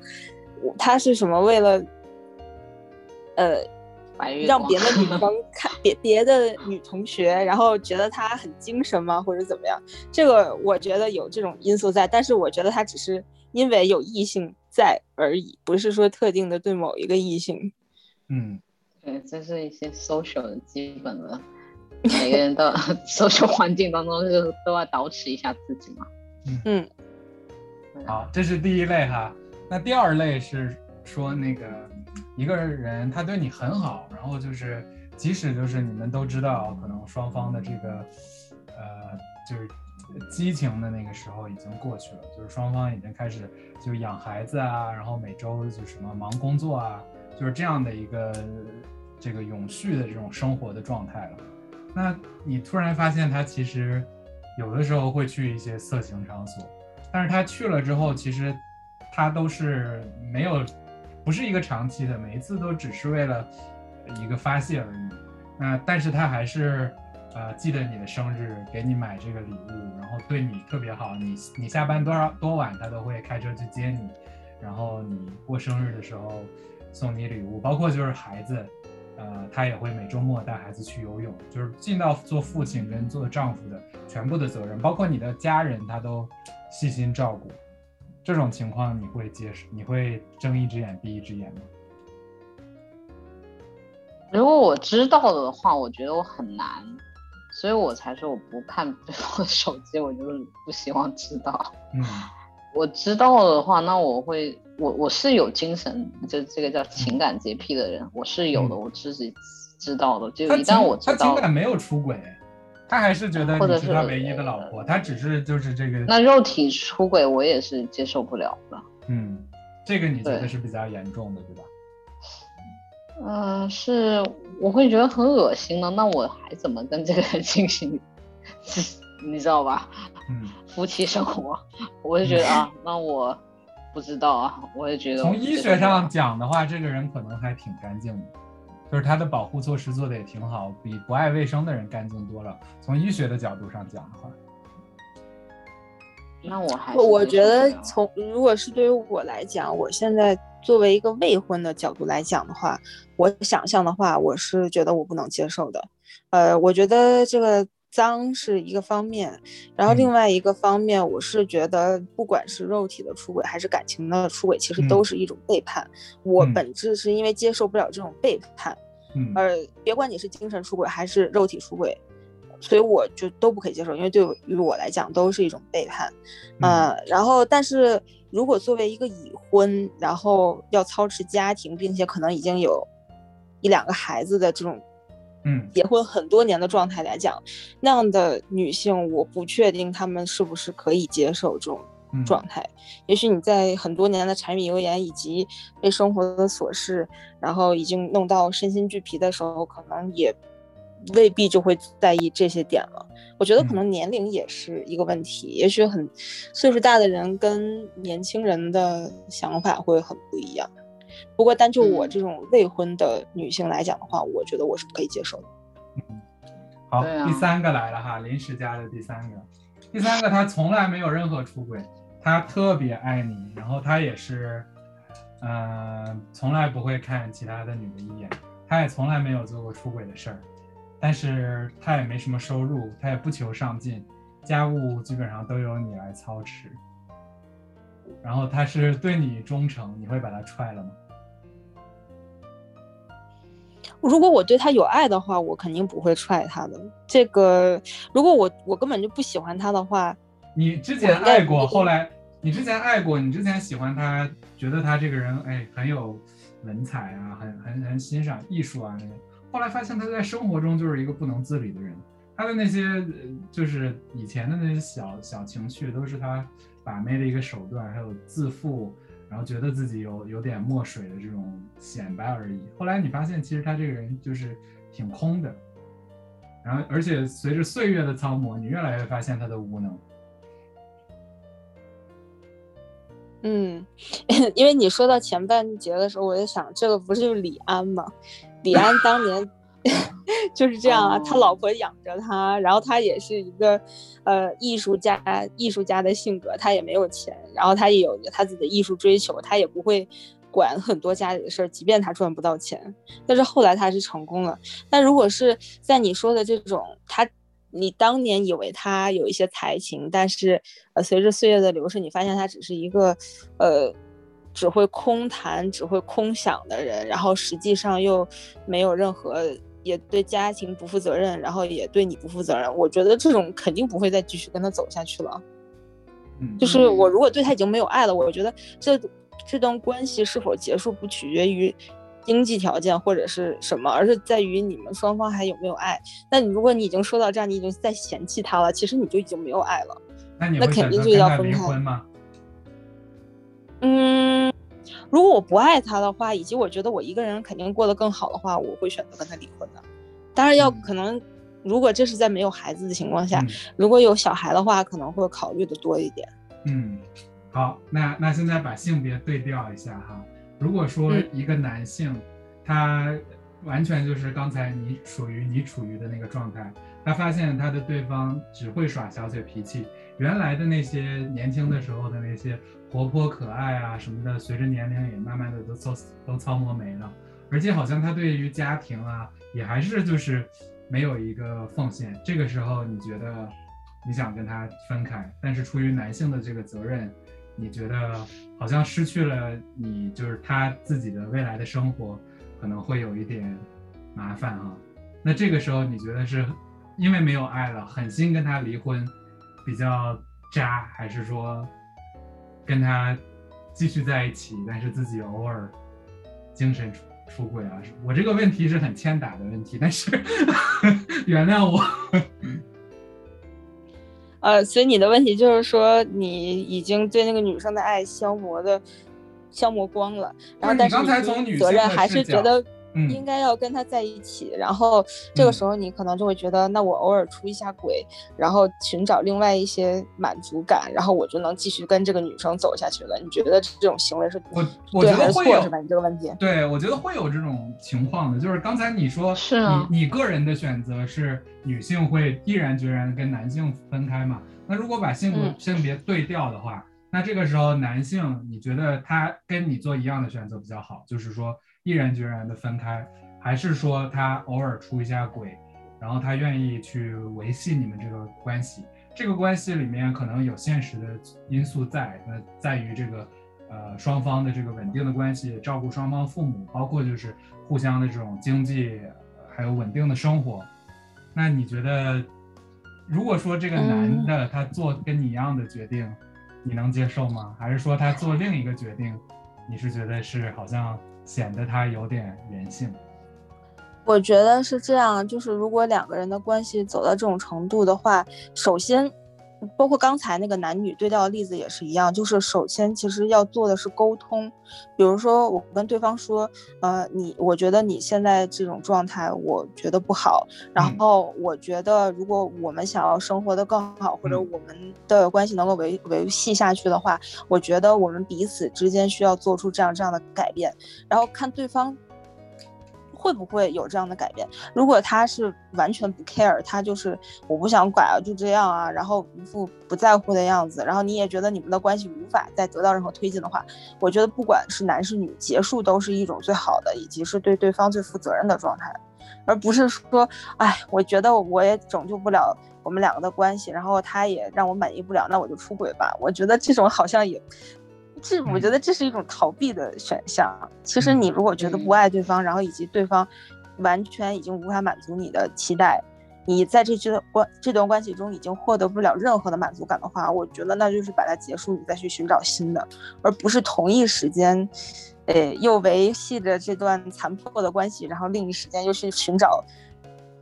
Speaker 3: 他是什么？为了，呃。让别的女 生看别别的女同学，然后觉得她很精神吗，或者怎么样？这个我觉得有这种因素在，但是我觉得她只是因为有异性在而已，不是说特定的对某一个异性。
Speaker 2: 嗯，
Speaker 1: 对，这是一些 social 的基本的，每个人的 social 环境当中就都要捯饬一下自己嘛。
Speaker 2: 嗯嗯。好，这是第一类哈，那第二类是说那个。一个人他对你很好，然后就是即使就是你们都知道，可能双方的这个呃就是激情的那个时候已经过去了，就是双方已经开始就养孩子啊，然后每周就什么忙工作啊，就是这样的一个这个永续的这种生活的状态了。那你突然发现他其实有的时候会去一些色情场所，但是他去了之后，其实他都是没有。不是一个长期的，每一次都只是为了一个发泄而已。那但是他还是呃记得你的生日，给你买这个礼物，然后对你特别好。你你下班多少多晚，他都会开车去接你。然后你过生日的时候送你礼物，包括就是孩子，呃，他也会每周末带孩子去游泳，就是尽到做父亲跟做丈夫的全部的责任，包括你的家人，他都细心照顾。这种情况你会接受？你会睁一只眼闭一只眼吗？
Speaker 1: 如果我知道的话，我觉得我很难，所以我才说我不看对方的手机，我就是不希望知道。
Speaker 2: 嗯，
Speaker 1: 我知道的话，那我会，我我是有精神，就这个叫情感洁癖的人，我是有的，我自己知道的。就一旦我知道，
Speaker 2: 他情感没有出轨，他还是觉得你是他唯一的老婆，他只是就是这个。
Speaker 1: 那肉体出轨我也是接受不了的。
Speaker 2: 嗯，这个你觉得是比较严重的，对吧？
Speaker 1: 嗯，是，我会觉得很恶心的。那我还怎么跟这个人进行，你知道吧？
Speaker 2: 嗯，
Speaker 1: 夫妻生活，我就觉得啊，那我不知道啊，我也觉得。
Speaker 2: 从医学上讲的话，这个人可能还挺干净的，就是他的保护措施做的也挺好，比不爱卫生的人干净多了。从医学的角度上讲的话。
Speaker 1: 那我还
Speaker 3: 我觉得从如果是对于我来讲，我现在作为一个未婚的角度来讲的话，我想象的话，我是觉得我不能接受的。呃，我觉得这个脏是一个方面，然后另外一个方面，我是觉得不管是肉体的出轨还是感情的出轨，其实都是一种背叛。我本质是因为接受不了这种背叛，呃，别管你是精神出轨还是肉体出轨。所以我就都不可以接受，因为对于我来讲都是一种背叛，
Speaker 2: 嗯，
Speaker 3: 然后但是如果作为一个已婚，然后要操持家庭，并且可能已经有一两个孩子的这种，
Speaker 2: 嗯，
Speaker 3: 结婚很多年的状态来讲，那样的女性，我不确定她们是不是可以接受这种状态。也许你在很多年的柴米油盐以及被生活的琐事，然后已经弄到身心俱疲的时候，可能也。未必就会在意这些点了。我觉得可能年龄也是一个问题，也许很岁数大的人跟年轻人的想法会很不一样。不过单就我这种未婚的女性来讲的话，我觉得我是不可以接受的。
Speaker 2: 嗯，好，第三个来了哈，临时加的第三个，第三个他从来没有任何出轨，他特别爱你，然后他也是，嗯，从来不会看其他的女的一眼，他也从来没有做过出轨的事儿。但是他也没什么收入，他也不求上进，家务基本上都由你来操持。然后他是对你忠诚，你会把他踹了吗？
Speaker 3: 如果我对他有爱的话，我肯定不会踹他的。这个，如果我我根本就不喜欢他的话，
Speaker 2: 你之前爱过，后来你之前爱过，你之前喜欢他，觉得他这个人哎很有文采啊，很很很欣赏艺术啊那个。后来发现他在生活中就是一个不能自理的人，他的那些就是以前的那些小小情绪都是他把妹的一个手段，还有自负，然后觉得自己有有点墨水的这种显摆而已。后来你发现其实他这个人就是挺空的，然后而且随着岁月的操磨，你越来越发现他的无能。
Speaker 3: 嗯，因为你说到前半节的时候，我就想这个不是就是李安吗？李安当年 就是这样啊，他老婆养着他，然后他也是一个呃艺术家，艺术家的性格，他也没有钱，然后他也有他自己的艺术追求，他也不会管很多家里的事儿，即便他赚不到钱。但是后来他是成功了。但如果是在你说的这种，他你当年以为他有一些才情，但是呃随着岁月的流逝，你发现他只是一个呃。只会空谈、只会空想的人，然后实际上又没有任何，也对家庭不负责任，然后也对你不负责任。我觉得这种肯定不会再继续跟他走下去了。
Speaker 2: 嗯，
Speaker 3: 就是我如果对他已经没有爱了，我觉得这这段关系是否结束不取决于经济条件或者是什么，而是在于你们双方还有没有爱。那你如果你已经说到这样，你已经在嫌弃他了，其实你就已经没有爱了。
Speaker 2: 那你那
Speaker 3: 肯定就要分开
Speaker 2: 吗？
Speaker 3: 嗯，如果我不爱他的话，以及我觉得我一个人肯定过得更好的话，我会选择跟他离婚的。当然要可能，如果这是在没有孩子的情况下，如果有小孩的话，可能会考虑的多一点。
Speaker 2: 嗯，好，那那现在把性别对调一下哈。如果说一个男性，他完全就是刚才你属于你处于的那个状态，他发现他的对方只会耍小嘴脾气，原来的那些年轻的时候的那些。活泼可爱啊什么的，随着年龄也慢慢的都操都操磨没了，而且好像他对于家庭啊也还是就是没有一个奉献。这个时候你觉得你想跟他分开，但是出于男性的这个责任，你觉得好像失去了你，就是他自己的未来的生活可能会有一点麻烦啊。那这个时候你觉得是因为没有爱了，狠心跟他离婚比较渣，还是说跟他继续在一起，但是自己偶尔精神出出轨啊？我这个问题是很欠打的问题，但是 原谅我。
Speaker 3: 呃，所以你的问题就是说，你已经对那个女生的爱消磨的消磨光了，然后但是
Speaker 2: 你
Speaker 3: 责任还是觉得。应该要跟他在一起，然后这个时候你可能就会觉得，那我偶尔出一下轨，然后寻找另外一些满足感，然后我就能继续跟这个女生走下去了。你觉得这种行为是
Speaker 2: 我我觉得会有
Speaker 3: 是吧？你这个问题，
Speaker 2: 对我觉得会有这种情况的，就是刚才你说
Speaker 1: 是
Speaker 2: 你你个人的选择是女性会毅然决然跟男性分开嘛？那如果把性别性别对调的话，那这个时候男性你觉得他跟你做一样的选择比较好，就是说。毅然决然的分开，还是说他偶尔出一下轨，然后他愿意去维系你们这个关系？这个关系里面可能有现实的因素在，那在于这个呃双方的这个稳定的关系，照顾双方父母，包括就是互相的这种经济还有稳定的生活。那你觉得，如果说这个男的他做跟你一样的决定，你能接受吗？还是说他做另一个决定，你是觉得是好像？显得他有点人性，
Speaker 3: 我觉得是这样，就是如果两个人的关系走到这种程度的话，首先。包括刚才那个男女对调的例子也是一样，就是首先其实要做的是沟通，比如说我跟对方说，呃，你我觉得你现在这种状态，我觉得不好，然后我觉得如果我们想要生活的更好，或者我们的关系能够维维系下去的话，我觉得我们彼此之间需要做出这样这样的改变，然后看对方。会不会有这样的改变？如果他是完全不 care，他就是我不想拐啊，就这样啊，然后一副不在乎的样子，然后你也觉得你们的关系无法再得到任何推进的话，我觉得不管是男是女，结束都是一种最好的，以及是对对方最负责任的状态，而不是说，哎，我觉得我也拯救不了我们两个的关系，然后他也让我满意不了，那我就出轨吧。我觉得这种好像也。这我觉得这是一种逃避的选项。其实你如果觉得不爱对方，然后以及对方完全已经无法满足你的期待，你在这段关这段关系中已经获得不了任何的满足感的话，我觉得那就是把它结束，你再去寻找新的，而不是同一时间，呃，又维系着这段残破的关系，然后另一时间又去寻找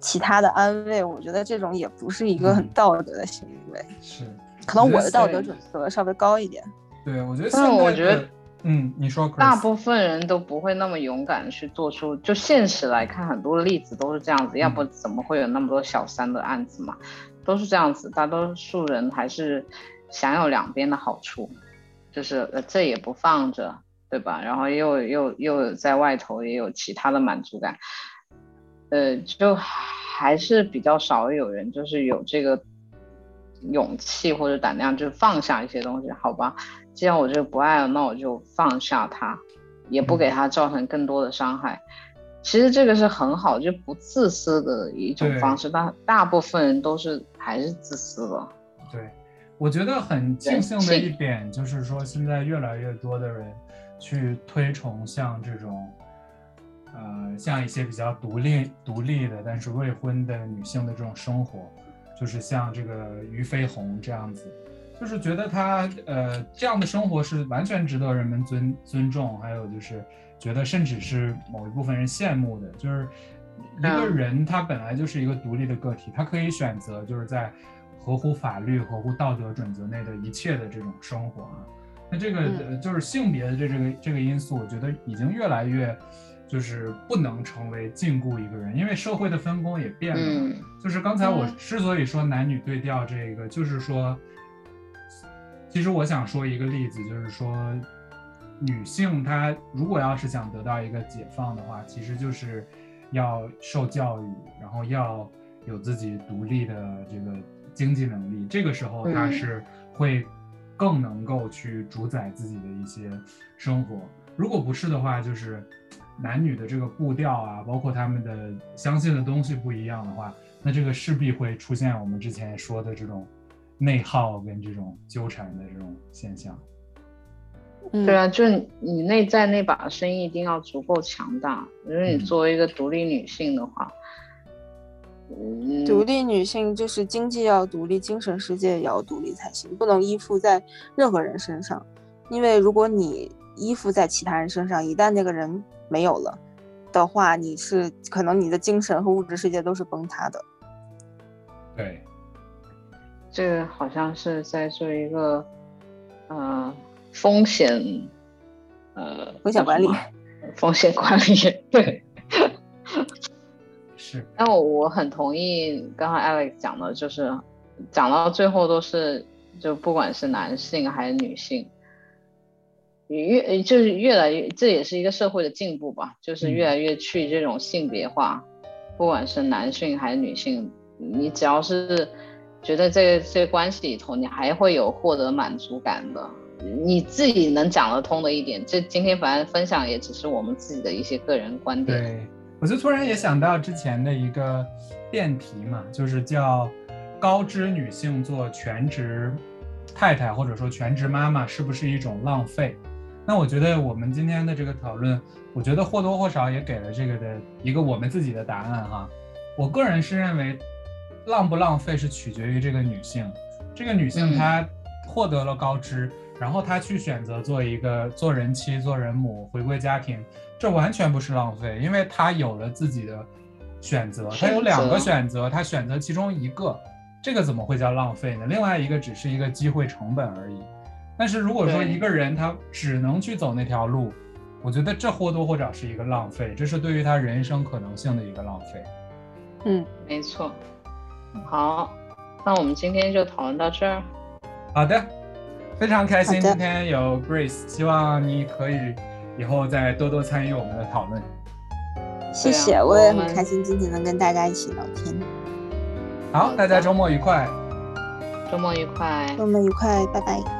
Speaker 3: 其他的安慰。我觉得这种也不是一个很道德的行为。
Speaker 2: 是，
Speaker 3: 可能我的道德准则稍微高一点。
Speaker 2: 对，我觉得，
Speaker 1: 但是我觉得，
Speaker 2: 嗯，你说，
Speaker 1: 大部分人都不会那么勇敢去做出，就现实来看，很多例子都是这样子，要不怎么会有那么多小三的案子嘛？都是这样子，大多数人还是享有两边的好处，就是呃这也不放着，对吧？然后又又又在外头也有其他的满足感，呃，就还是比较少有人就是有这个勇气或者胆量，就放下一些东西，好吧？既然我这个不爱了，那我就放下他，也不给他造成更多的伤害。其实这个是很好，就不自私的一种方式。但大部分人都是还是自私的。
Speaker 2: 对，我觉得很庆幸的一点就是说，现在越来越多的人去推崇像这种，呃，像一些比较独立、独立的，但是未婚的女性的这种生活，就是像这个俞飞鸿这样子。就是觉得他呃这样的生活是完全值得人们尊尊重，还有就是觉得甚至是某一部分人羡慕的。就是一个人他本来就是一个独立的个体，他可以选择就是在合乎法律、合乎道德准则内的一切的这种生活啊。那这个就是性别的这这个这个因素，我觉得已经越来越就是不能成为禁锢一个人，因为社会的分工也变了。就是刚才我之所以说男女对调，这个就是说。其实我想说一个例子，就是说，女性她如果要是想得到一个解放的话，其实就是要受教育，然后要有自己独立的这个经济能力。这个时候她是会更能够去主宰自己的一些生活。如果不是的话，就是男女的这个步调啊，包括他们的相信的东西不一样的话，那这个势必会出现我们之前说的这种。内耗跟这种纠缠的这种现象，
Speaker 1: 对啊，就是你内在那把声音一定要足够强大。如果你作为一个独立女性的话，
Speaker 3: 独立女性就是经济要独立，精神世界也要独立才行，不能依附在任何人身上。因为如果你依附在其他人身上，一旦那个人没有了的话，你是可能你的精神和物质世界都是崩塌的。
Speaker 2: 对，
Speaker 1: 这个好像是在做一个，呃。风险，呃，
Speaker 3: 风险管理，
Speaker 1: 风险管理，对，
Speaker 2: 是。
Speaker 1: 但我我很同意刚才 Alex 讲的，就是讲到最后都是，就不管是男性还是女性，越就是越来越，这也是一个社会的进步吧，就是越来越去这种性别化，不管是男性还是女性，你只要是觉得这这关系里头，你还会有获得满足感的。你自己能讲得通的一点，这今天反正分享也只是我们自己的一些个人观点。
Speaker 2: 对，我就突然也想到之前的一个辩题嘛，就是叫高知女性做全职太太或者说全职妈妈是不是一种浪费？那我觉得我们今天的这个讨论，我觉得或多或少也给了这个的一个我们自己的答案哈。我个人是认为，浪不浪费是取决于这个女性，这个女性她获得了高知。然后她去选择做一个做人妻、做人母，回归家庭，这完全不是浪费，因为她有了自己的选择，她有两个选择，她选择其中一个，这个怎么会叫浪费呢？另外一个只是一个机会成本而已。但是如果说一个人他只能去走那条路，我觉得这或多或少是一个浪费，这是对于他人生可能性的一个浪费。
Speaker 1: 嗯，没错。好，那我们今天就讨论到这儿。
Speaker 2: 好的。非常开心今天有 Grace，希望你可以以后再多多参与我们的讨论。
Speaker 3: 谢谢，我也很开心今天能跟大家一起聊天。
Speaker 2: 好，大家周末愉快。
Speaker 1: 周末愉快。
Speaker 3: 周末愉快，拜拜。